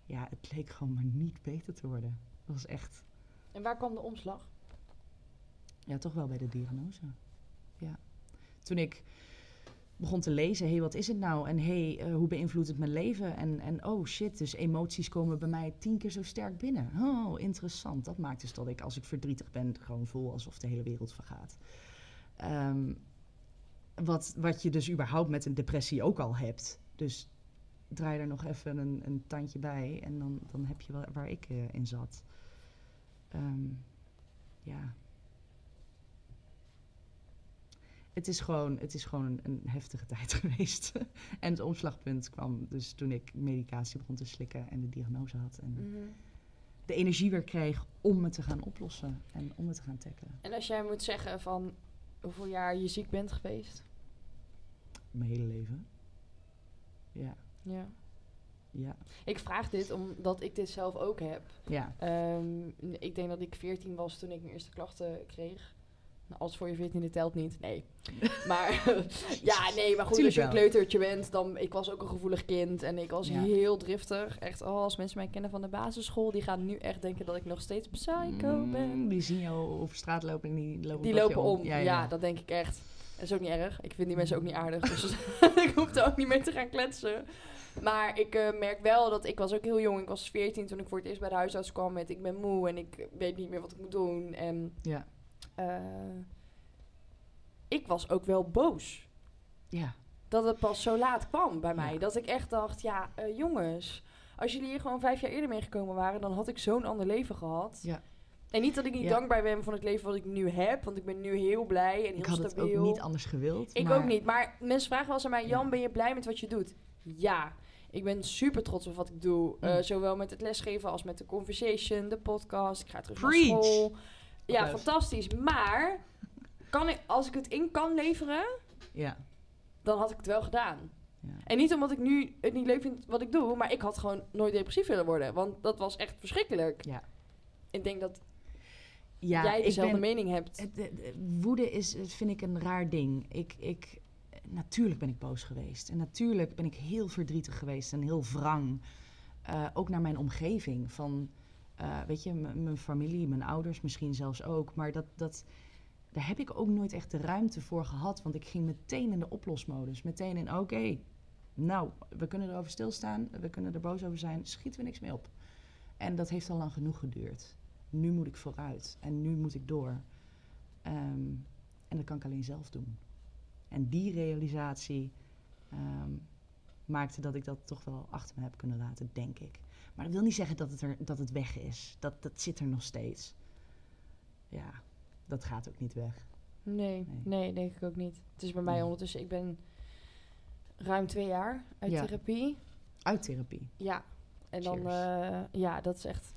ja, het leek gewoon maar niet beter te worden. Dat was echt, En waar kwam de omslag? ja, toch wel bij de diagnose. Ja. Toen ik begon te lezen, hé, hey, wat is het nou? En hé, hey, eh, hoe beïnvloedt het mijn leven? En, en oh shit, dus emoties komen bij mij tien keer zo sterk binnen. Oh, interessant. Dat maakt dus dat ik, als ik verdrietig ben, gewoon voel alsof de hele wereld vergaat. Ehm, wat, wat je dus überhaupt met een depressie ook al hebt. Dus draai er nog even een, een tandje bij en dan, dan heb je wel waar ik eh, in zat. Ehm, ja. Het is gewoon, het is gewoon een, een heftige tijd geweest. en het omslagpunt kwam dus toen ik medicatie begon te slikken en de diagnose had. En Mhm. de energie weer kreeg om het te gaan oplossen en om het te gaan tackelen. En als jij moet zeggen van hoeveel jaar je ziek bent geweest? Mijn hele leven. Ja, Ja. ja, Ik vraag dit omdat ik dit zelf ook heb. ja. Ehm, ik denk dat ik 14 was toen ik mijn eerste klachten kreeg. Nou, als voor je 14e telt niet, nee. Maar ja, nee, maar goed, Tuurlijk als je een kleutertje bent, dan... Ik was ook een gevoelig kind en ik was Ja. heel driftig. Echt, oh, als mensen mij kennen van de basisschool, die gaan nu echt denken dat ik nog steeds psycho ben. Mm, die zien jou over straat lopen en die lopen, Die lopen om, ja, dat denk ik echt. Dat is ook niet erg. Ik vind die mensen ook niet aardig, dus ik hoef er ook niet mee te gaan kletsen. Maar ik eh, merk wel dat ik was ook heel jong. Ik was 14 toen ik voor het eerst bij de huisarts kwam met ik ben moe en ik weet niet meer wat ik moet doen. En Ja, eh, ik was ook wel boos. ja. Dat het pas zo laat kwam bij mij. Ja. Dat ik echt dacht, ja eh, jongens, als jullie hier gewoon vijf jaar eerder meegekomen waren, dan had ik zo'n ander leven gehad. Ja. En niet dat ik niet Ja. dankbaar ben voor het leven wat ik nu heb, want ik ben nu heel blij en heel Ik had het stabiel. ook niet anders gewild. Ik maar- ook niet. Maar mensen vragen wel eens aan mij: Jan, Ja. ben je blij met wat je doet? Ja. Ik ben super trots op wat ik doe. Mm. Eh, zowel met het lesgeven als met de conversation, de podcast. Ik ga terug Preach. naar school. Ja, Applaus. fantastisch. Maar kan ik, als ik het in kan leveren, Ja, dan had ik het wel gedaan. ja. En niet omdat ik nu het niet leuk vind wat ik doe, maar ik had gewoon nooit depressief willen worden. Want dat was echt verschrikkelijk. Ja. Ik denk dat ja jij dezelfde ben- mening hebt. Het- het- het- woede is, vind ik een raar ding. Ik, ik, natuurlijk ben ik boos geweest. En natuurlijk ben ik heel verdrietig geweest en heel wrang. Eh, ook naar mijn omgeving. Van, eh, weet je, mijn familie, mijn ouders misschien zelfs ook. Maar dat, dat, daar heb ik ook nooit echt de ruimte voor gehad. Want ik ging meteen in de oplosmodus. Meteen in, oké, nou, we kunnen erover stilstaan. We kunnen er boos over zijn. Schieten we niks mee op. En dat heeft al lang genoeg geduurd. Nu moet ik vooruit. En nu moet ik door. Ehm, en dat kan ik alleen zelf doen. En die realisatie ehm, maakte dat ik dat toch wel achter me heb kunnen laten, denk ik. Maar dat wil niet zeggen dat het, er, dat het weg is. Dat, dat zit er nog steeds. Ja, dat gaat ook niet weg. Nee, Nee. nee, denk ik ook niet. Het is bij mij Nee. ondertussen, ik ben ruim twee jaar uit Ja. therapie. Uit therapie. Ja, en dan, eh, ja, dat is echt.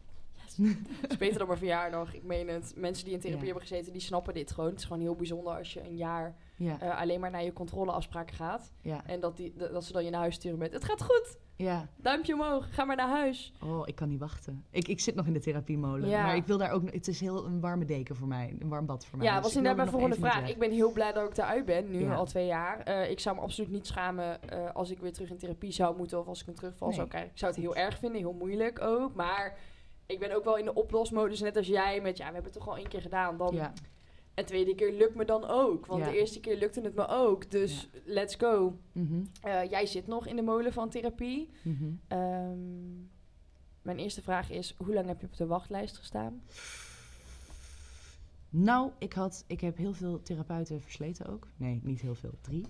Het is beter dan mijn verjaardag. Ik meen het. Mensen die in therapie Ja. hebben gezeten, die snappen dit gewoon. Het is gewoon heel bijzonder als je een jaar Ja, eh, alleen maar naar je controleafspraken gaat. ja, En dat, die, dat ze dan je naar huis sturen met: Het gaat goed, ja. duimpje omhoog, ga maar naar huis. Oh, ik kan niet wachten. Ik, ik zit nog in de therapiemolen. Ja. Maar ik wil daar ook... Het is heel een warme deken voor mij. Een warm bad voor mij. Ja, Dus was inderdaad mijn volgende vraag. Ik ben heel blij dat ik eruit ben, nu Ja. al twee jaar. Eh, ik zou me absoluut niet schamen eh, als ik weer terug in therapie zou moeten of als ik een terugval Nee. zou krijgen. Ik zou het heel erg vinden, heel moeilijk ook. Maar ik ben ook wel in de oplosmodus, net als jij, met ja, we hebben het toch al één keer gedaan. Dan. Ja, En tweede keer lukt me dan ook. Want Ja. de eerste keer lukte het me ook. Dus let's go. mhm, Eh, jij zit nog in de molen van therapie. mhm. Ehm, mijn eerste vraag is: hoe lang heb je op de wachtlijst gestaan? Nou, ik, had, ik heb heel veel therapeuten versleten ook. Nee, niet heel veel. Drie.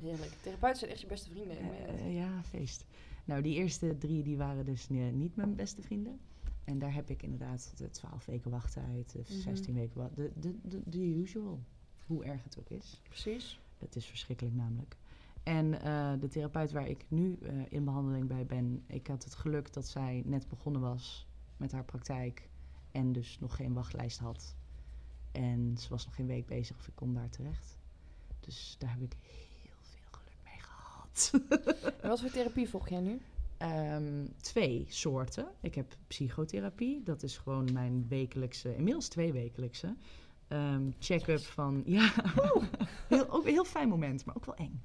Heerlijk. Therapeuten zijn echt je beste vrienden. Eh, ja, feest. Nou, die eerste drie die waren dus ni- niet mijn beste vrienden. En daar heb ik inderdaad de 12 weken wachttijd, de Mhm. 16 weken wacht. De, de, de, de usual. Hoe erg het ook is. Precies. Het is verschrikkelijk namelijk. En eh, de therapeut waar ik nu eh, in behandeling bij ben, ik had het geluk dat zij net begonnen was met haar praktijk en dus nog geen wachtlijst had. En ze was nog geen week bezig of ik kon daar terecht. Dus daar heb ik heel veel geluk mee gehad. En wat voor therapie volg jij nu? Ehm, twee soorten. Ik heb psychotherapie. Dat is gewoon mijn wekelijkse, inmiddels twee wekelijkse. ehm, check-up van, ja, heel, ook een heel fijn moment, maar ook wel eng.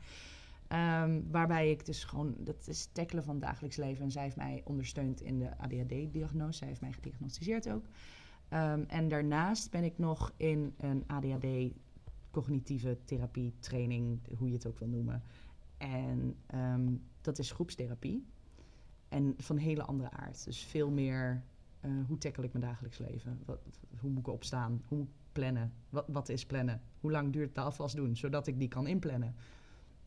Ehm, waarbij ik dus gewoon, dat is tackelen van het dagelijks leven. En zij heeft mij ondersteund in de ADHD-diagnose. Zij heeft mij gediagnosticeerd ook. En daarnaast ben ik nog in een ADHD cognitieve therapie training, hoe je het ook wil noemen. En dat is groepstherapie. En van hele andere aard. Dus veel meer, eh, hoe tackle ik mijn dagelijks leven? Wat, hoe moet ik opstaan? Hoe moet ik plannen? Wat, wat is plannen? Hoe lang duurt de afwas doen? Zodat ik die kan inplannen.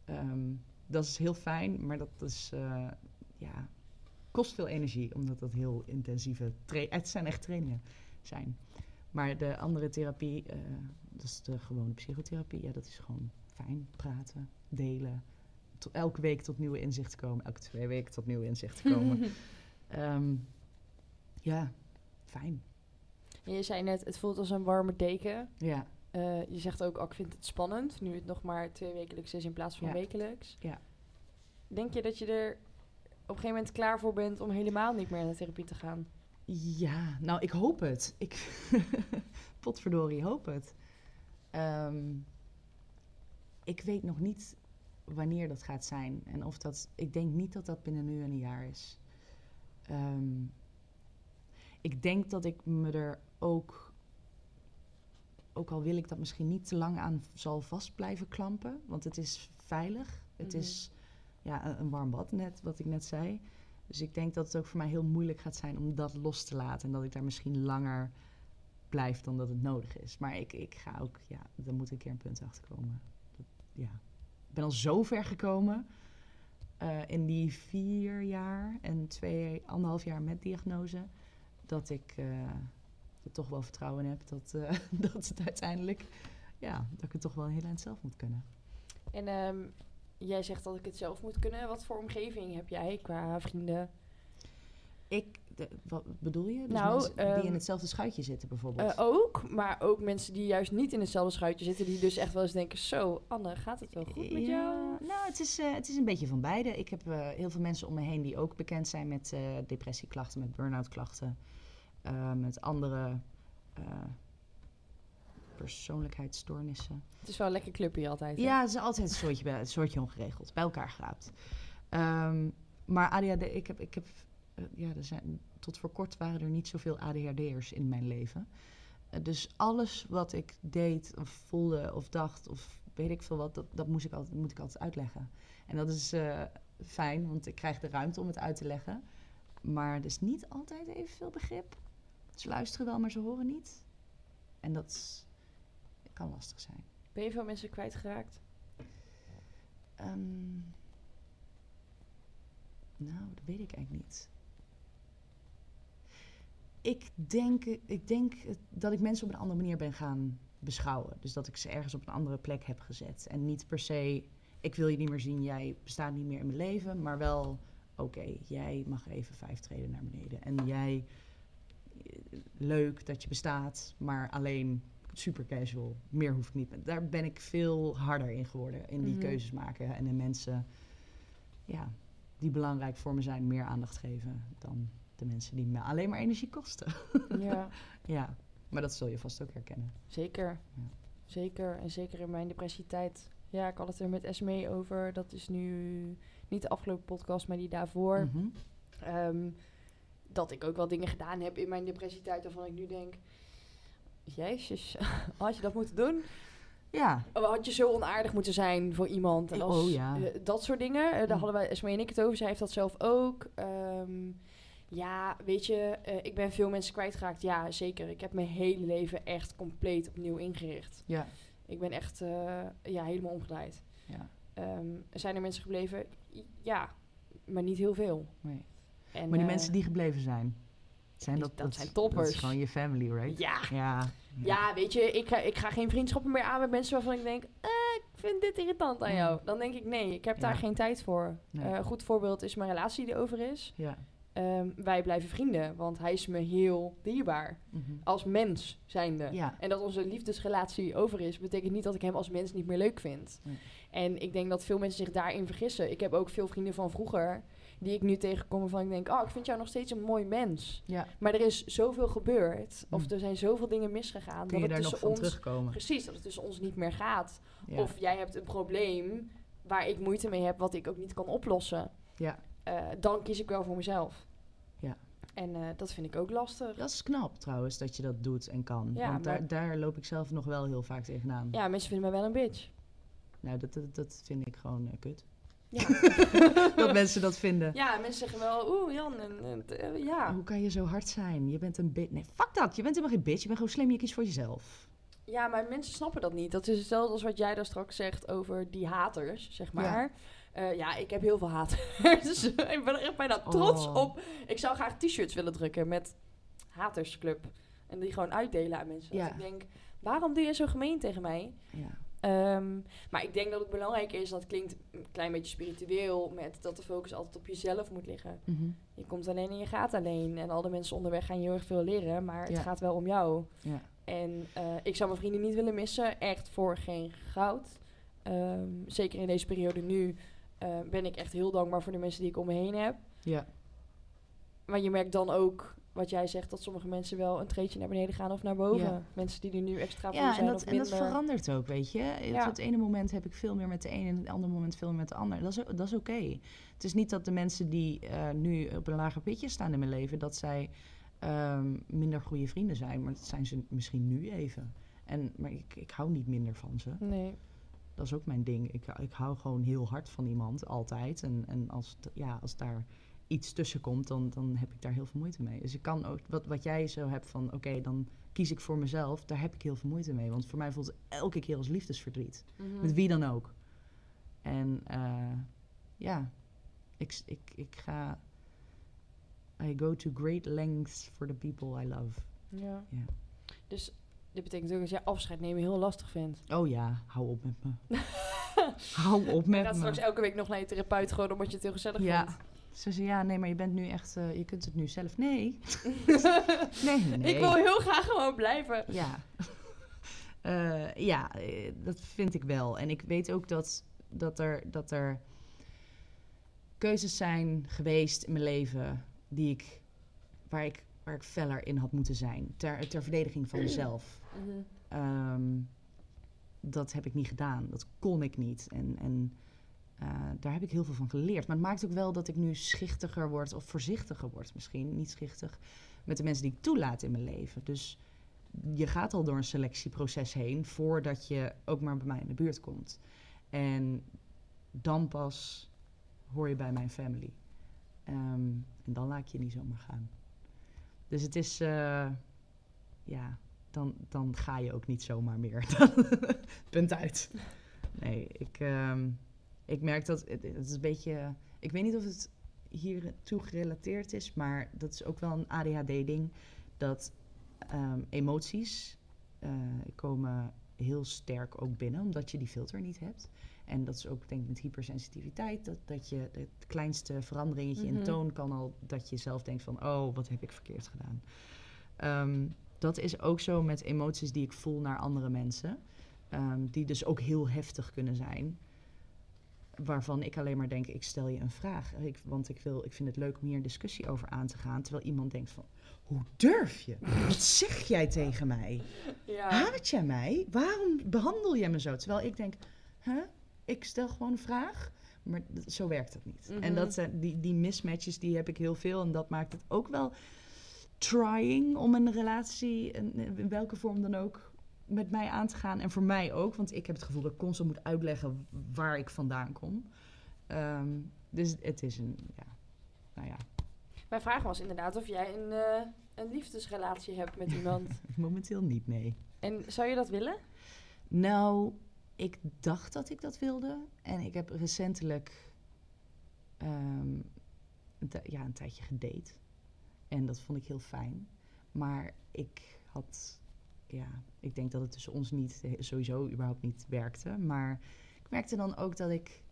Ehm, dat is heel fijn, maar dat is, eh, ja, kost veel energie. Omdat dat heel intensieve, het zijn echt trainingen zijn. Maar de andere therapie, eh, dat is de gewone psychotherapie. Ja, dat is gewoon fijn praten, delen. Elke week tot nieuwe inzichten komen. Elke twee weken tot nieuwe inzichten komen. Ehm, ja, fijn. En je zei net, het voelt als een warme deken. Ja, Eh, je zegt ook, oh, ik vind het spannend, nu het nog maar twee wekelijks is in plaats van Ja. wekelijks. Ja. Denk je dat je er op een gegeven moment klaar voor bent om helemaal niet meer naar therapie te gaan? Ja, nou, ik hoop het. Ik, potverdorie, hoop het. Ehm, ik weet nog niet wanneer dat gaat zijn. En of dat, ik denk niet dat dat binnen nu en een jaar is. Ehm, ik denk dat ik me er ook, ook al wil ik dat misschien niet te lang aan zal vast blijven klampen. Want het is veilig. Het Mhm. is ja, een, een warm bad, net wat ik net zei. Dus ik denk dat het ook voor mij heel moeilijk gaat zijn om dat los te laten. En dat ik daar misschien langer blijf dan dat het nodig is. Maar ik, ik ga ook, ja, daar moet een keer een punt achter komen. Dat, ja. Ik ben al zo ver gekomen eh, in die vier jaar en twee, anderhalf jaar met diagnose. Dat ik eh, er toch wel vertrouwen in heb dat, eh, dat het uiteindelijk, ja, dat ik het toch wel een heel eind zelf moet kunnen. En ehm, jij zegt dat ik het zelf moet kunnen. Wat voor omgeving heb jij qua vrienden? Ik, de- wat bedoel je? Dus Nou, mensen die ehm, in hetzelfde schuitje zitten bijvoorbeeld. Eh, ook, maar ook mensen die juist niet in hetzelfde schuitje zitten, die dus echt wel eens denken: Zo, Anne, gaat het wel goed met Ja, jou? Nou, het is, eh, het is een beetje van beide. Ik heb eh, heel veel mensen om me heen die ook bekend zijn met depressieklachten, met burn-out klachten, met andere persoonlijkheidsstoornissen. Het is wel een lekker clubje altijd. hè? Ja, het is altijd een soortje, bij- een soortje ongeregeld, bij elkaar geraapt. Ehm, maar ADHD, ik heb, ik heb ja, er zijn, tot voor kort waren er niet zoveel ADHD'ers in mijn leven. Eh, dus alles wat ik deed of voelde of dacht of weet ik veel wat, dat, dat moest ik altijd, moet ik altijd uitleggen. En dat is eh, fijn, want ik krijg de ruimte om het uit te leggen. Maar er is niet altijd evenveel begrip. Ze luisteren wel, maar ze horen niet. En dat kan lastig zijn. Ben je veel mensen kwijtgeraakt? Ehm, nou, dat weet ik eigenlijk niet. Ik denk, ik denk dat ik mensen op een andere manier ben gaan beschouwen. Dus dat ik ze ergens op een andere plek heb gezet. En niet per se, ik wil je niet meer zien, jij bestaat niet meer in mijn leven. Maar wel, oké, jij mag even vijf treden naar beneden. En jij, eh, leuk dat je bestaat, maar alleen super casual. Meer hoef ik niet. Daar ben ik veel harder in geworden. In die Mhm. keuzes maken en de mensen ja, die belangrijk voor me zijn, meer aandacht geven dan de mensen die me alleen maar energie kosten. ja, ja, maar dat zul je vast ook herkennen. zeker. Ja. Zeker. En zeker in mijn depressietijd. Ja, ik had het er met Esmee over. Dat is nu niet de afgelopen podcast, maar die daarvoor. Mhm. Ehm, dat ik ook wel dingen gedaan heb in mijn depressietijd waarvan ik nu denk... Jezus, had je dat moeten doen? Ja, Oh, Had je zo onaardig moeten zijn voor iemand? En Oh, als, ja. eh, dat soort dingen. Eh, daar Mm. hadden wij, Esmee en ik het over. Zij heeft dat zelf ook. Ehm, ja, weet je, eh, ik ben veel mensen kwijtgeraakt. Ja, zeker. Ik heb mijn hele leven echt compleet opnieuw ingericht. ja, Ik ben echt eh, ja, helemaal omgedraaid. ja. Ehm, zijn er mensen gebleven? Ja, maar niet heel veel. Nee. En, Maar die eh, mensen die gebleven zijn, zijn die- dat, dat zijn Dat toppers. is gewoon je family, right? Ja, Ja, Ja, weet je, ik ga, ik ga geen vriendschappen meer aan met mensen waarvan ik denk, ik vind dit irritant aan jou. Dan denk ik, nee, ik heb daar geen tijd voor. Nee. Een goed voorbeeld is mijn relatie die over is. Ja. Ehm, wij blijven vrienden, want hij is me heel dierbaar. Mhm. Als mens zijnde. Ja. En dat onze liefdesrelatie over is, betekent niet dat ik hem als mens niet meer leuk vind. Nee. En ik denk dat veel mensen zich daarin vergissen. Ik heb ook veel vrienden van vroeger die ik nu tegenkom waarvan ik denk, oh, ik vind jou nog steeds een mooi mens. ja. Maar er is zoveel gebeurd, of Mm. er zijn zoveel dingen misgegaan, Kun dat het tussen van ons terugkomen? Precies, dat het tussen ons niet meer gaat. Ja. Of jij hebt een probleem waar ik moeite mee heb, wat ik ook niet kan oplossen. ja, Eh, dan kies ik wel voor mezelf. Ja. En eh, dat vind ik ook lastig. dat is knap trouwens dat je dat doet en kan. Ja, Want maar- daar, daar loop ik zelf nog wel heel vaak tegenaan. Ja, mensen vinden mij wel een bitch. Nou, dat, dat, dat vind ik gewoon eh, kut. Ja. dat mensen dat vinden. ja, mensen zeggen wel, oeh Jan, en, en, ja. Hoe kan je zo hard zijn? Je bent een bitch. Nee, fuck dat. Je bent helemaal geen bitch. Je bent gewoon slim. Je kiest voor jezelf. Ja, maar mensen snappen dat niet. Dat is hetzelfde als wat jij daar straks zegt over die haters, zeg maar. Ja, ja ik heb heel veel haters. ik ben er echt bijna trots Oh. op. Ik zou graag t-shirts willen drukken met hatersclub. En die gewoon uitdelen aan mensen. Ja. Dat ik denk, waarom doe je zo gemeen tegen mij? Ja. Ehm, maar ik denk dat het belangrijk is, dat klinkt een klein beetje spiritueel, met dat de focus altijd op jezelf moet liggen. Mhm. Je komt alleen en je gaat alleen. En al de mensen onderweg gaan je heel erg veel leren, maar het gaat wel om jou. Ja. En eh, ik zou mijn vrienden niet willen missen. Echt voor geen goud. Ehm, zeker in deze periode nu eh, ben ik echt heel dankbaar voor de mensen die ik om me heen heb. Ja. Maar je merkt dan ook, wat jij zegt, dat sommige mensen wel een treedje naar beneden gaan of naar boven. Ja. Mensen die er nu extra voor Ja, zijn en dat, of en dat verandert ook, weet je. Op Ja. het ene moment heb ik veel meer met de ene en het andere moment veel meer met de ander. Dat is, dat is oké. Het is niet dat de mensen die eh, nu op een lager pitje staan in mijn leven, dat zij ehm, minder goede vrienden zijn. Maar dat zijn ze misschien nu even. En, maar ik, ik hou niet minder van ze. Nee. Dat is ook mijn ding. Ik, ik hou gewoon heel hard van iemand, altijd. En, en als, ja, als daar iets tussen komt, dan, dan heb ik daar heel veel moeite mee. Dus ik kan ook, wat, wat jij zo hebt van, oké, dan kies ik voor mezelf. Daar heb ik heel veel moeite mee. Want voor mij voelt het elke keer als liefdesverdriet. Mhm. Met wie dan ook. En eh, ja, ik, ik, ik ga... I go to great lengths for the people I love. Ja. Ja. Dus dit betekent ook dat jij afscheid nemen heel lastig vindt. Oh ja, hou op met me. hou op Je met gaat me. straks elke week nog naar je therapeut gewoon omdat je het heel gezellig Ja. vindt. Ze zei, ja, nee, maar je bent nu echt... eh, je kunt het nu zelf... Nee. nee, nee. Ik wil heel graag gewoon blijven. Ja. Eh, ja, eh, dat vind ik wel. En ik weet ook dat, dat, er, dat er keuzes zijn geweest in mijn leven die ik, waar, ik, waar ik feller in had moeten zijn. Ter, ter verdediging van mezelf. Ehm, dat heb ik niet gedaan. Dat kon ik niet. En, en eh, daar heb ik heel veel van geleerd. Maar het maakt ook wel dat ik nu schichtiger word of voorzichtiger word misschien. Niet schichtig met de mensen die ik toelaat in mijn leven. Dus je gaat al door een selectieproces heen voordat je ook maar bij mij in de buurt komt. En dan pas hoor je bij mijn family. Ehm, en dan laat ik je niet zomaar gaan. Dus het is, eh, ja, dan, dan ga je ook niet zomaar meer. Punt uit. Nee, ik, ehm, ik merk dat het, het is een beetje. Ik weet niet of het hier toe gerelateerd is, maar dat is ook wel een ADHD-ding. Dat ehm, emoties eh, komen heel sterk ook binnen, omdat je die filter niet hebt. En dat is ook, denk ik, met hypersensitiviteit. Dat, dat je het kleinste veranderingetje Mhm. in toon kan al dat je zelf denkt van, oh, wat heb ik verkeerd gedaan. Ehm, dat is ook zo met emoties die ik voel naar andere mensen. Ehm, die dus ook heel heftig kunnen zijn. Waarvan ik alleen maar denk, ik stel je een vraag. Ik, want ik, wil, ik vind het leuk om hier een discussie over aan te gaan. Terwijl iemand denkt van, hoe durf je? Wat zeg jij tegen mij? Ja. Haat jij mij? Waarom behandel jij me zo? Terwijl ik denk, huh? ik stel gewoon een vraag. Maar zo werkt het niet. Mhm. En dat zijn, die, die mismatches die heb ik heel veel. En dat maakt het ook wel trying om een relatie, in, welke vorm dan ook, met mij aan te gaan. En voor mij ook, want ik heb het gevoel dat ik constant moet uitleggen waar ik vandaan kom. Ehm, dus het is een, ja, nou ja, Mijn vraag was inderdaad of jij een, eh, een liefdesrelatie hebt met iemand. momenteel niet, nee. en zou je dat willen? Nou, ik dacht dat ik dat wilde. En ik heb recentelijk ehm, een, ja, een tijdje gedate. En dat vond ik heel fijn. Maar ik had, ja, ik denk dat het tussen ons niet, eh, sowieso überhaupt niet werkte. Maar ik merkte dan ook dat ik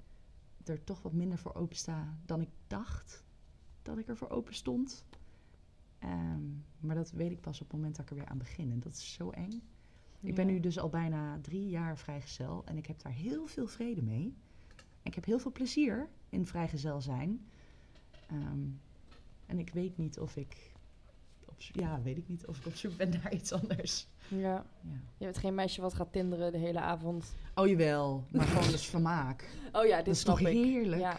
er toch wat minder voor open sta dan ik dacht dat ik er voor open stond. Ehm, maar dat weet ik pas op het moment dat ik er weer aan begin. En dat is zo eng. Ik ben nu dus al bijna drie jaar vrijgezel en ik heb daar heel veel vrede mee. Ik heb heel veel plezier in vrijgezel zijn. Ehm, en ik weet niet of ik, op, ja, weet ik niet of ik op zoek ben naar iets anders. Ja. Ja. Je bent geen meisje wat gaat tinderen de hele avond. Oh jawel, maar gewoon dus vermaak. Oh ja, dit Dat is toch ik. heerlijk? Ja.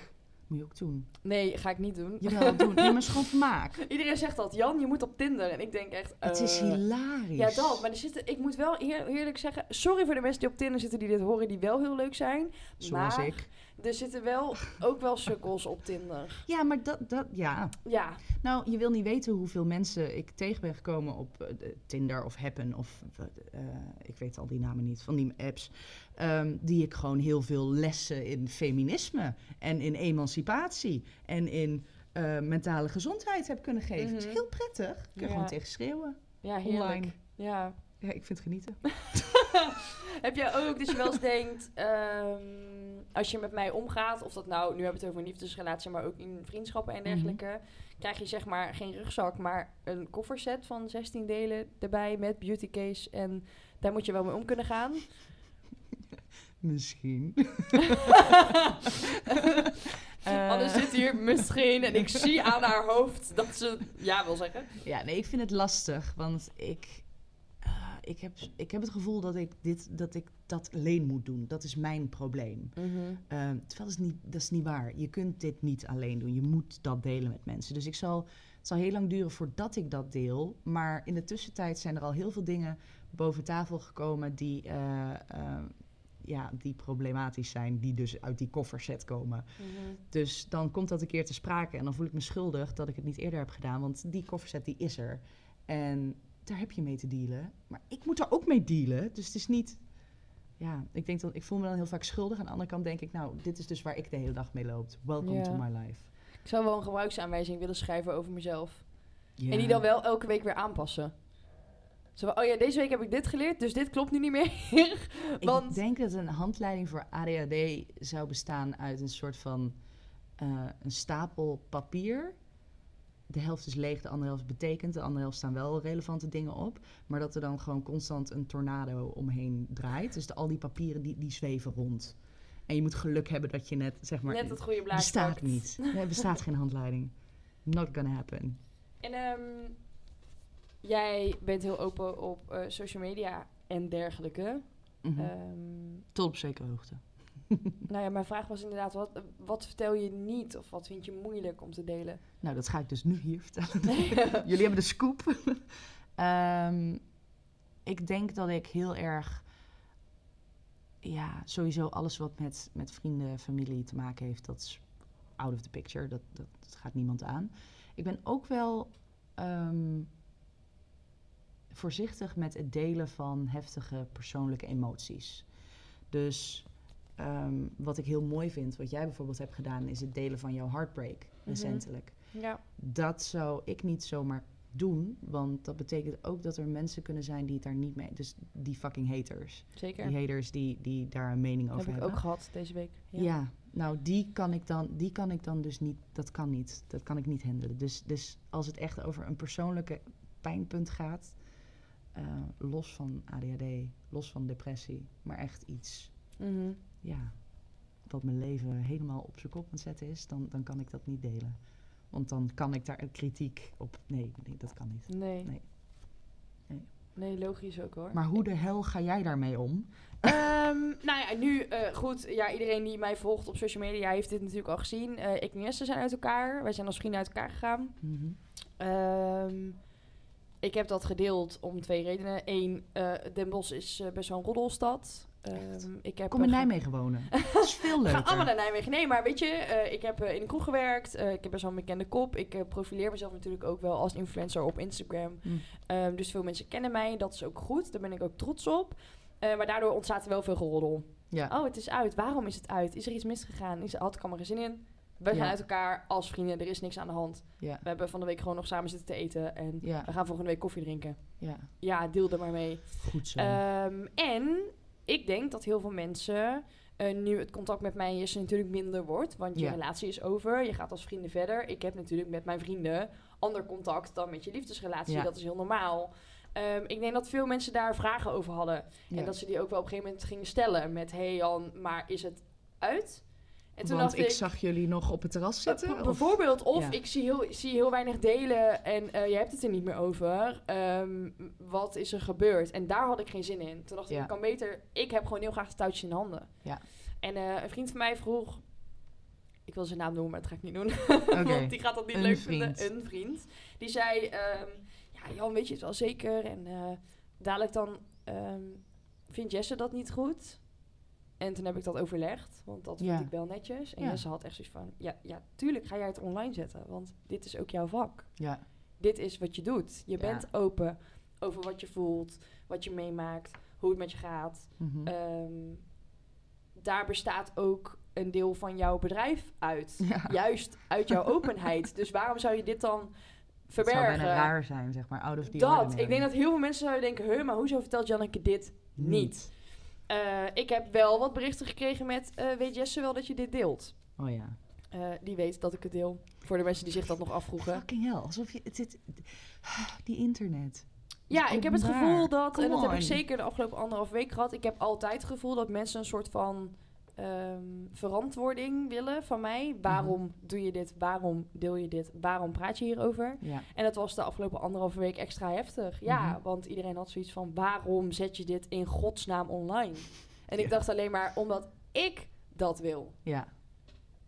Moet je ook doen. Nee, ga ik niet doen. Jawel, doen. Nee, maar het is gewoon vermaak. Iedereen zegt dat, Jan, je moet op Tinder. En ik denk echt... Het is eh, hilarisch. Ja, dat. Maar er zitten, ik moet wel eer- eerlijk zeggen... Sorry voor de mensen die op Tinder zitten die dit horen, die wel heel leuk zijn. Zoals maar ik. Er zitten wel ook wel sukkels op Tinder. Ja, maar dat, dat, ja. Ja. Nou, je wil niet weten hoeveel mensen ik tegen ben gekomen op eh, de Tinder of Happen of eh, ik weet al die namen niet van die apps. ehm, die ik gewoon heel veel lessen in feminisme en in emancipatie en in eh, mentale gezondheid heb kunnen geven. Het Mhm. is heel prettig. Kun je Ja. gewoon tegen schreeuwen. Ja, heerlijk. Online. Ja. Ja, ik vind het genieten. Heb jij ook dat je wel eens denkt, ehm, als je met mij omgaat, of dat nou, nu hebben we het over een liefdesrelatie, maar ook in vriendschappen en dergelijke, krijg je zeg maar geen rugzak, maar een kofferset van 16 delen erbij met beauty case en daar moet je wel mee om kunnen gaan. Misschien. Anne zit hier misschien en ik zie aan haar hoofd dat ze ja wil zeggen. Ja, nee, ik vind het lastig, want ik, ik, heb, ik heb het gevoel dat ik, dit, dat ik dat alleen moet doen. Dat is mijn probleem. Mhm. Eh, terwijl dat is, niet, dat is niet waar. Je kunt dit niet alleen doen. Je moet dat delen met mensen. Dus ik zal, het zal heel lang duren voordat ik dat deel. Maar in de tussentijd zijn er al heel veel dingen boven tafel gekomen die, eh, eh, ja, die problematisch zijn. Die dus uit die kofferset komen. Mhm. Dus dan komt dat een keer te sprake. En dan voel ik me schuldig dat ik het niet eerder heb gedaan. Want die kofferset die is er. En daar heb je mee te dealen. Maar ik moet er ook mee dealen. Dus het is niet... Ja, ik, denk dat, ik voel me dan heel vaak schuldig. Aan de andere kant denk ik, nou, dit is dus waar ik de hele dag mee loop. Welcome Ja. to my life. Ik zou wel een gebruiksaanwijzing willen schrijven over mezelf. Ja. En die dan wel elke week weer aanpassen. Zo, van, oh ja, deze week heb ik dit geleerd, dus dit klopt nu niet meer. Ik denk dat een handleiding voor ADHD zou bestaan uit een soort van eh, een stapel papier. De helft is leeg, de andere helft betekent. De andere helft staan wel relevante dingen op. Maar dat er dan gewoon constant een tornado omheen draait. Dus de, al die papieren die, die zweven rond. En je moet geluk hebben dat je net, zeg maar... net het goede blaadje bestaat pakt. niet. Er bestaat geen handleiding. Not gonna happen. En ehm, jij bent heel open op eh, social media en dergelijke. Mhm. Ehm, Tot op zekere hoogte. Nou ja, mijn vraag was inderdaad, wat, wat vertel je niet of wat vind je moeilijk om te delen? Nou, dat ga ik dus nu hier vertellen. Jullie hebben de scoop. Ehm, ik denk dat ik heel erg... Ja, sowieso alles wat met, met vrienden, familie te maken heeft... dat is out of the picture. Dat, dat, dat gaat niemand aan. Ik ben ook wel ehm, voorzichtig met het delen van heftige persoonlijke emoties. Dus ehm, wat ik heel mooi vind, wat jij bijvoorbeeld hebt gedaan... is het delen van jouw heartbreak recentelijk Ja. dat zou ik niet zomaar doen. Want dat betekent ook dat er mensen kunnen zijn die het daar niet mee... Dus die fucking haters. Zeker. Die haters die, die daar een mening over heb ik hebben. ook gehad deze week. ja. nou die kan, ik dan, die kan ik dan dus niet... Dat kan niet. Dat kan ik niet handelen. Dus, dus als het echt over een persoonlijke pijnpunt gaat... eh, los van ADHD, los van depressie... maar echt iets, Mhm. Ja... wat mijn leven helemaal op zijn kop aan het zetten is... dan, dan kan ik dat niet delen. Want dan kan ik daar kritiek op... Nee, nee dat kan niet. Nee. Nee. Nee, logisch ook hoor. Maar hoe de hel ga jij daarmee om? Ehm, nou ja, nu eh, goed. Ja, iedereen die mij volgt op social media heeft dit natuurlijk al gezien. Eh ik en Jesse zijn uit elkaar. Wij zijn als vrienden uit elkaar gegaan. Mhm. Ehm, ik heb dat gedeeld om twee redenen. Eén, eh Den Bosch is best wel een roddelstad. Ehm, ik heb Kom in ge- Nijmegen wonen. Dat is veel We leuker. gaan allemaal naar Nijmegen. Nee, maar weet je, eh, ik heb eh, in een kroeg gewerkt. Eh, ik heb best wel een bekende kop. Ik profileer mezelf natuurlijk ook wel als influencer op Instagram. Mm. Ehm, dus veel mensen kennen mij. Dat is ook goed. Daar ben ik ook trots op. Eh, maar daardoor ontstaat er wel veel geroddel. Ja. Oh, het is uit. Waarom is het uit? Is er iets misgegaan? Is, had ik allemaal geen zin in? We gaan Ja. uit elkaar als vrienden. Er is niks aan de hand. Ja. We hebben van de week gewoon nog samen zitten te eten. En Ja. we gaan volgende week koffie drinken. ja, Ja, deel er maar mee. goed zo. Ehm, en ik denk dat heel veel mensen, eh, nu het contact met mij Jesse natuurlijk minder wordt, want je Ja. relatie is over, je gaat als vrienden verder. Ik heb natuurlijk met mijn vrienden ander contact dan met je liefdesrelatie, Ja. dat is heel normaal. Ehm, ik denk dat veel mensen daar vragen over hadden. ja. En dat ze die ook wel op een gegeven moment gingen stellen met, hey Jan, maar is het uit? En toen Want ik, ik, zag jullie nog op het terras zitten. Bijvoorbeeld, of Ja. ik zie heel, zie heel weinig delen en eh, je hebt het er niet meer over. Ehm, wat is er gebeurd? En daar had ik geen zin in. Toen dacht ik, Ja. ik kan beter... Ik heb gewoon heel graag het touwtje in de handen. Ja. En eh, een vriend van mij vroeg... Ik wil zijn naam noemen, maar dat ga ik niet doen. Want die gaat dat niet Een leuk vriend. vinden. Een vriend. Die zei... ehm, ja, Jan, weet je het wel zeker? En eh, dadelijk dan... ehm, vindt Jesse dat niet goed? En toen heb ik dat overlegd, want dat vind Ja. ik wel netjes. En Ja. Jesse had echt zoiets van, ja, ja, tuurlijk ga jij het online zetten, want dit is ook jouw vak. Ja, Dit is wat je doet. Je Ja. bent open over wat je voelt, wat je meemaakt, hoe het met je gaat. mhm. Ehm, daar bestaat ook een deel van jouw bedrijf uit. Juist uit jouw openheid. Dus waarom zou je dit dan Het zou verbergen? bijna raar zijn, zeg maar, out of the dat. ordinary. Ik denk dat heel veel mensen zouden denken... Huh, maar hoezo vertelt Janneke dit niet. Eh, ik heb wel wat berichten gekregen met... eh, weet Jesse wel dat je dit deelt? Oh ja. Eh, die weet dat ik het deel. Voor de mensen die zich dat nog afvroegen. Fucking hell. Alsof je... Het zit, die internet. Ja, ik heb het gevoel dat... En dat heb ik zeker de afgelopen anderhalf week gehad. Ik heb altijd het gevoel dat mensen een soort van... ehm, verantwoording willen van mij. Waarom Mhm. doe je dit? Waarom deel je dit? Waarom praat je hierover? Ja. En dat was de afgelopen anderhalve week extra heftig. Ja, Mhm. want iedereen had zoiets van... waarom zet je dit in godsnaam online? En ik Ja. dacht alleen maar omdat ik dat wil. Ja.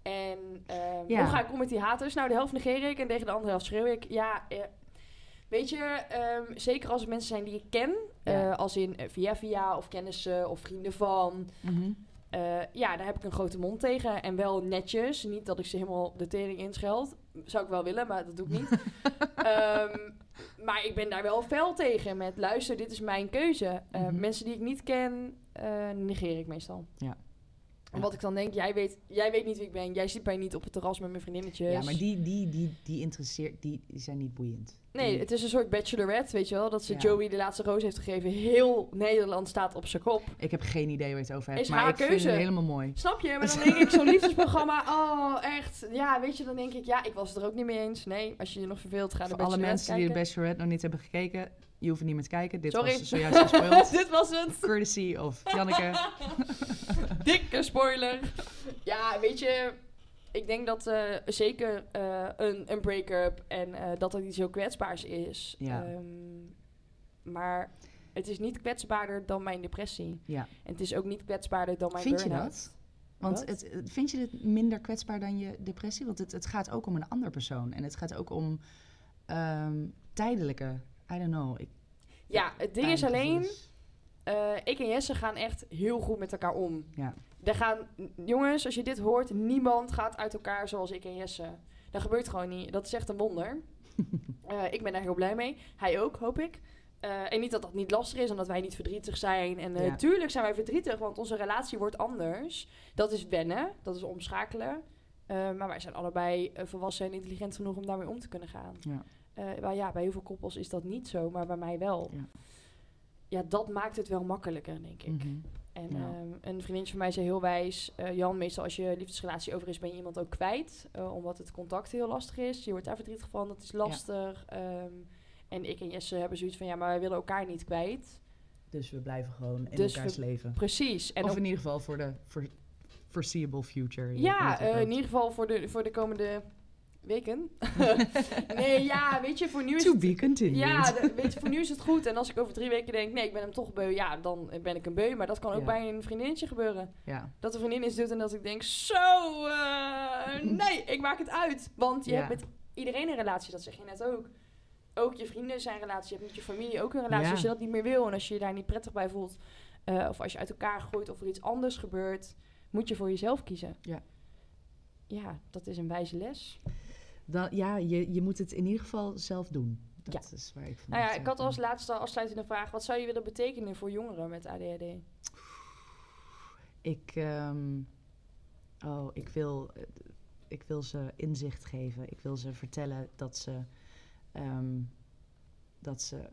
En ehm, Ja. hoe ga ik om met die haters? Nou, de helft negeer ik en tegen de andere helft schreeuw ik. Ja, eh, weet je, ehm, zeker als het mensen zijn die ik ken... Ja. eh, als in eh, via via of kennissen of vrienden van... Mhm. Eh, ja, daar heb ik een grote mond tegen. En wel netjes. Niet dat ik ze helemaal de tering inscheld. Zou ik wel willen, maar dat doe ik niet. Ehm, maar ik ben daar wel fel tegen. Met luister, dit is mijn keuze. Eh, Mhm. Mensen die ik niet ken, eh, negeer ik meestal. Ja. Wat ik dan denk, jij weet, jij weet niet wie ik ben. Jij ziet mij niet op het terras met mijn vriendinnetjes. Ja, maar die, die, die, die interesseert... Die zijn niet boeiend. Nee, het is een soort bachelorette, weet je wel. Dat ze Ja. Joey de laatste roos heeft gegeven. Heel Nederland staat op zijn kop. Ik heb geen idee waar je het over hebt. Is maar haar ik vind keuze. het helemaal mooi. Snap je? Maar dan denk ik, zo'n liefdesprogramma, oh, echt. Ja, weet je, dan denk ik, ja, ik was het er ook niet mee eens. Nee, als je je nog verveelt, ga de Voor alle mensen die de. Bachelorette nog niet hebben gekeken... Je hoeft niet meer te kijken. Dit Sorry. was zojuist gespoild. Dit was het. Courtesy of Janneke. Dikke spoiler. Ja, weet je, ik denk dat eh, zeker eh, een, een break-up en eh, dat dat iets heel kwetsbaars is. Ja. Ehm, maar het is niet kwetsbaarder dan mijn depressie. Ja. En het is ook niet kwetsbaarder dan mijn Vind je dat? Want het, het- vind je dit minder kwetsbaar dan je depressie? Want het, het gaat ook om een ander persoon. En het gaat ook om ehm, tijdelijke... I don't know. Ik, Ja, het ding is alleen, eh, ik en Jesse gaan echt heel goed met elkaar om. Ja. Er gaan, jongens, als je dit hoort, niemand gaat uit elkaar zoals ik en Jesse. Dat gebeurt gewoon niet. Dat is echt een wonder. Eh, ik ben daar heel blij mee. Hij ook, hoop ik. Eh, en niet dat dat niet lastig is, omdat wij niet verdrietig zijn. En eh Ja. tuurlijk zijn wij verdrietig, want onze relatie wordt anders. Dat is wennen, dat is omschakelen. Maar wij zijn allebei volwassen en intelligent genoeg om daarmee om te kunnen gaan. Ja. Eh, maar ja, bij heel veel koppels is dat niet zo, maar bij mij wel. Ja. Ja, dat maakt het wel makkelijker, denk ik. Mhm. En Ja. ehm, een vriendin van mij zei heel wijs... eh, Jan, meestal als je liefdesrelatie over is, ben je iemand ook kwijt. eh, omdat het contact heel lastig is. Je wordt daar verdrietig van, dat is lastig. Ehm, en ik en Jesse hebben zoiets van... Ja, maar wij willen elkaar niet kwijt. Dus we blijven gewoon in Dus elkaars leven. Precies. En of in ieder geval voor de for, foreseeable future. Ja, in ieder geval voor de, voor de komende weken. nee, ja, weet je, voor nu is To het... be continued. Ja, de- weet je, voor nu is het goed. En als ik over drie weken denk, nee, ik ben hem toch beu. Ja, dan ben ik een beu. Maar dat kan ook Ja. bij een vriendinnetje gebeuren. ja. Dat de vriendin iets doet en dat ik denk, zo, eh, nee, ik maak het uit. Want je Ja. hebt met iedereen een relatie, dat zeg je net ook. Ook je vrienden zijn een relatie, je hebt met je familie ook een relatie. Als je dat niet meer wil en als je je daar niet prettig bij voelt... eh, of als je uit elkaar gooit of er iets anders gebeurt... moet je voor jezelf kiezen. Ja. Ja, dat is een wijze les. Dan, ja, je, je moet het in ieder geval zelf doen. Dat is waar ik van Nou ja, ik had als laatste afsluitende vraag... wat zou je willen betekenen voor jongeren met ADHD? Ik, ehm, oh, ik wil, ik wil ze inzicht geven. Ik wil ze vertellen dat ze, ehm, dat ze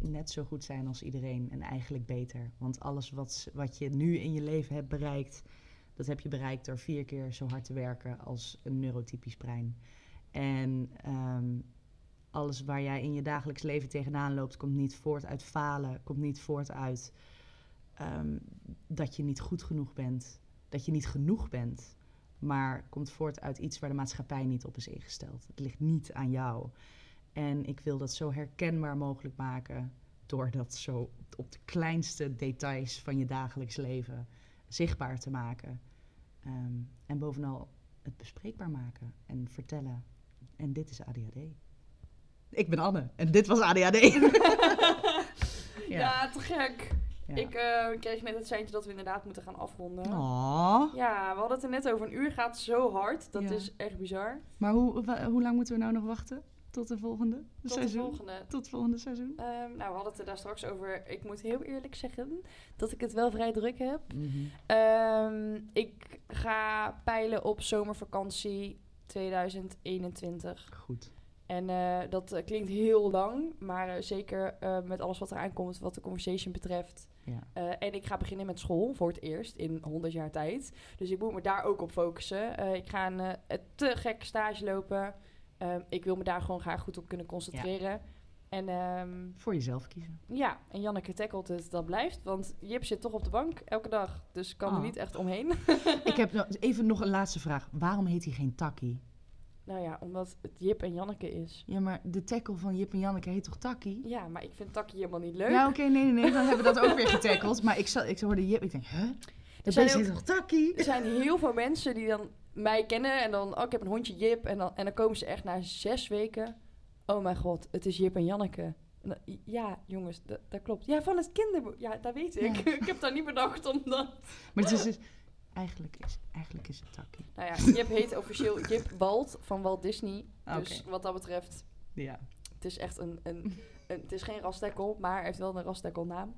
net zo goed zijn als iedereen en eigenlijk beter. Want alles wat, wat je nu in je leven hebt bereikt, dat heb je bereikt door vier keer zo hard te werken als een neurotypisch brein. En ehm, alles waar jij in je dagelijks leven tegenaan loopt, komt niet voort uit falen, komt niet voort uit ehm, dat je niet goed genoeg bent, dat je niet genoeg bent, maar komt voort uit iets waar de maatschappij niet op is ingesteld. Het ligt niet aan jou. En ik wil dat zo herkenbaar mogelijk maken door dat zo op de kleinste details van je dagelijks leven zichtbaar te maken. Ehm, en bovenal het bespreekbaar maken en vertellen. En dit is ADHD. Ik ben Anne en dit was ADHD. ja. te gek. Ja. Ik eh, kreeg net het seintje dat we inderdaad moeten gaan afronden. Aw. Ja, we hadden het er net over. Een uur gaat zo hard. Dat Ja. is echt bizar. Maar hoe, hoe lang moeten we nou nog wachten? Tot de volgende Tot seizoen? de volgende. Tot het volgende seizoen? Ehm, nou, we hadden het er daar straks over. Ik moet heel eerlijk zeggen dat ik het wel vrij druk heb. Ehm, ik ga peilen op zomervakantie 2021. Goed. En eh, dat eh, klinkt heel lang, maar eh, zeker eh, met alles wat eraan komt, wat de conversation betreft, Ja. Eh, en ik ga beginnen met school voor het eerst in 100 jaar tijd. Dus ik moet me daar ook op focussen. Eh, ik ga een te gekke stage lopen. Ehm, ik wil me daar gewoon graag goed op kunnen concentreren. En ehm, Voor jezelf kiezen. ja, en Janneke tackelt het, dat blijft. Want Jip zit toch op de bank elke dag. Dus kan er Oh. niet echt omheen. Ik heb nog, even nog een laatste vraag. Waarom heet hij geen Takkie? nou ja, omdat het Jip en Janneke is. Ja, maar de tackle van Jip en Janneke heet toch Takkie? Ja, maar ik vind Takkie helemaal niet leuk. Ja, oké, nee, nee, nee. Dan hebben we dat ook weer getackled. Maar ik, zat, ik hoorde Jip, ik denk, hè? Dat beest ook- heet toch Takkie? Er zijn heel veel mensen die dan mij kennen en dan, oh, ik heb een hondje Jip. En dan, en dan komen ze echt na zes weken, oh mijn god, het is Jip en Janneke. En dan- ja, jongens, dat, klopt. Ja, van het kinderboek. Ja, dat weet ik. Ja. ik heb daar niet bedacht om dat... Maar het is dus... Eigenlijk is, eigenlijk is het Takkie. Nou ja, Jip heet officieel Jip Walt van Walt Disney. Dus wat dat betreft, Ja. het is echt een... een, een het is geen rastekkel, maar heeft wel een rastekkel naam.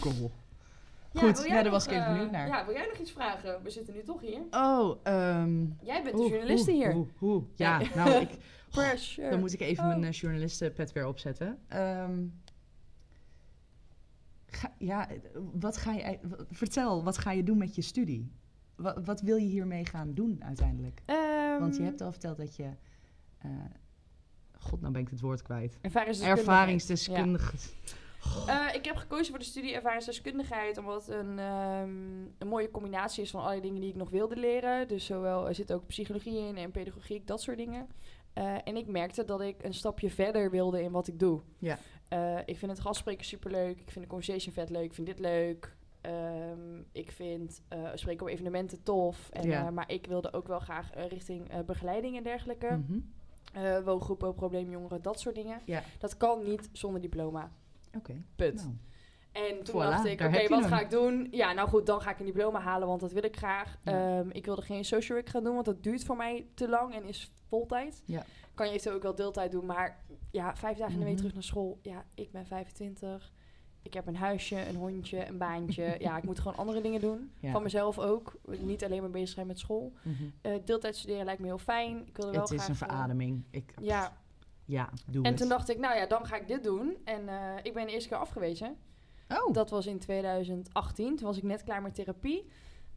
Cool. Goed, ja, daar was ik even eh, benieuwd naar. Ja, wil jij nog iets vragen? We zitten nu toch hier. Oh, ehm... Jij bent de journaliste oeh, hier. oeh, oeh. Ja, nou, ik, Pressure. dan moet ik even Oh. mijn uh, journalistenpet weer opzetten. Ehm, ga, ja, eh, wat ga je... Vertel, wat ga je doen met je studie? Wat, wat wil je hiermee gaan doen uiteindelijk? Want je Ehm, hebt al verteld dat je... eh, God, nou ben ik het woord kwijt. Ervaringsdeskundige. Ja. Eh, ik heb gekozen voor de studie ervaringsdeskundigheid omdat het een, ehm, een mooie combinatie is van allerlei dingen die ik nog wilde leren. Dus zowel, er zit ook psychologie in en pedagogiek, dat soort dingen. Eh, en ik merkte dat ik een stapje verder wilde in wat ik doe. Ja. Eh, ik vind het gastspreken superleuk. Ik vind de conversation vet leuk. Ik vind dit leuk. Ehm, ik vind spreken op evenementen tof. En, Ja. maar ik wilde ook wel graag richting begeleiding en dergelijke. Mhm. Eh, woongroepen, probleemjongeren, dat soort dingen. Ja. Dat kan niet zonder diploma. Oké. Punt. Nou, En toen Voilà, dacht ik, oké, wat ga ik doen? Ja, nou goed, dan ga ik een diploma halen, want dat wil ik graag. Ja. Ehm, ik wilde geen social work gaan doen, want dat duurt voor mij te lang en is voltijd. Ja. Kan je eventueel ook wel deeltijd doen, maar ja, vijf dagen in de week Mhm. terug naar school. Ja, ik ben 25. Ik heb een huisje, een hondje, een baantje. ja, ik moet gewoon andere dingen doen. Ja. Van mezelf ook. Niet alleen maar bezig zijn met school. mhm. Eh deeltijd studeren lijkt me heel fijn. Ik wilde wel Het is een verademing. Ik, Ja, ja, doe en het. toen dacht ik, nou ja, dan ga ik dit doen. En eh, ik ben de eerste keer afgewezen. oh, Dat was in 2018. Toen was ik net klaar met therapie.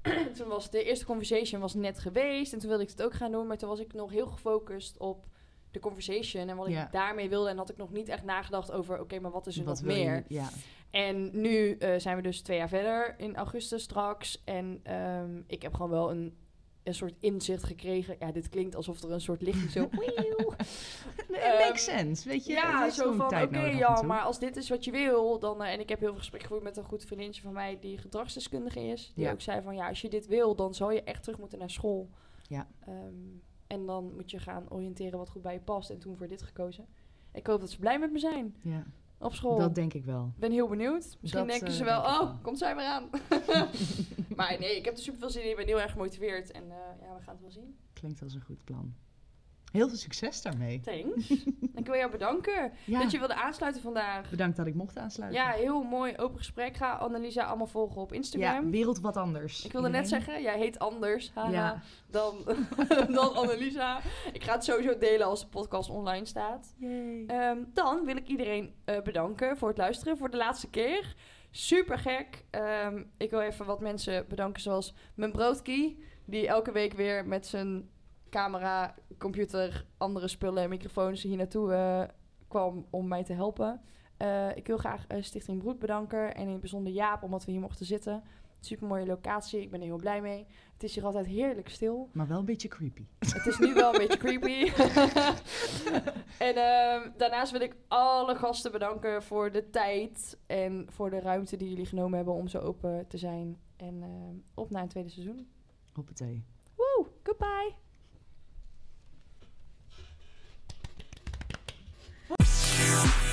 toen was de eerste conversation was net geweest. En toen wilde ik het ook gaan doen. Maar toen was ik nog heel gefocust op de conversation. En wat Ja. ik daarmee wilde. En had ik nog niet echt nagedacht over... Oké, maar wat is er wat nog meer? je? Ja. En nu eh, zijn we dus twee jaar verder. In augustus straks. En ehm, ik heb gewoon wel een... Een soort inzicht gekregen. Ja, dit klinkt alsof er een soort lichtje zo... wieuw. Nee, Ehm, makes sense. Weet je, het Ja, zo van, oké, en ja, maar als dit is wat je wil, dan... eh, en ik heb heel veel gesprek gevoerd met een goed vriendinnetje van mij die gedragsdeskundige is. Die Ja. ook zei van, ja, als je dit wil, dan zal je echt terug moeten naar school. Ja. Ehm, en dan moet je gaan oriënteren wat goed bij je past. En toen voor dit gekozen. Ik hoop dat ze blij met me zijn Ja, op school. dat denk ik wel. Ik ben heel benieuwd. Misschien Dat, denken eh, ze wel, denk ik oh, wel. komt zij weer aan. maar nee, ik heb er super veel zin in. Ik ben heel erg gemotiveerd. En eh, ja, we gaan het wel zien. Klinkt als een goed plan. Heel veel succes daarmee. Thanks. ik wil jou bedanken Ja, dat je wilde aansluiten vandaag. bedankt dat ik mocht aansluiten. Ja, heel mooi open gesprek. Ga Annalisa allemaal volgen op ja Instagram. wereld wat anders. ik wilde net zeggen, jij heet anders haha, Ja. dan, dan Annalisa. Ik ga het sowieso delen als de podcast online staat. Ehm, dan wil ik iedereen eh, bedanken voor het luisteren voor de laatste keer. Super gek. Ehm, ik wil even wat mensen bedanken, zoals mijn broodkie, die elke week weer met zijn camera, computer, andere spullen en microfoons hier naartoe eh, kwam om mij te helpen. Eh, ik wil graag eh, Stichting Broed bedanken en in het bijzonder Jaap, omdat we hier mochten zitten. Super mooie locatie, ik ben er heel blij mee. Het is hier altijd heerlijk stil. Maar wel een beetje creepy. Het is nu wel een beetje creepy. en ehm, daarnaast wil ik alle gasten bedanken voor de tijd en voor de ruimte die jullie genomen hebben om zo open te zijn. En ehm, op naar een tweede seizoen. Hoppatee. Woe, goodbye! Peace.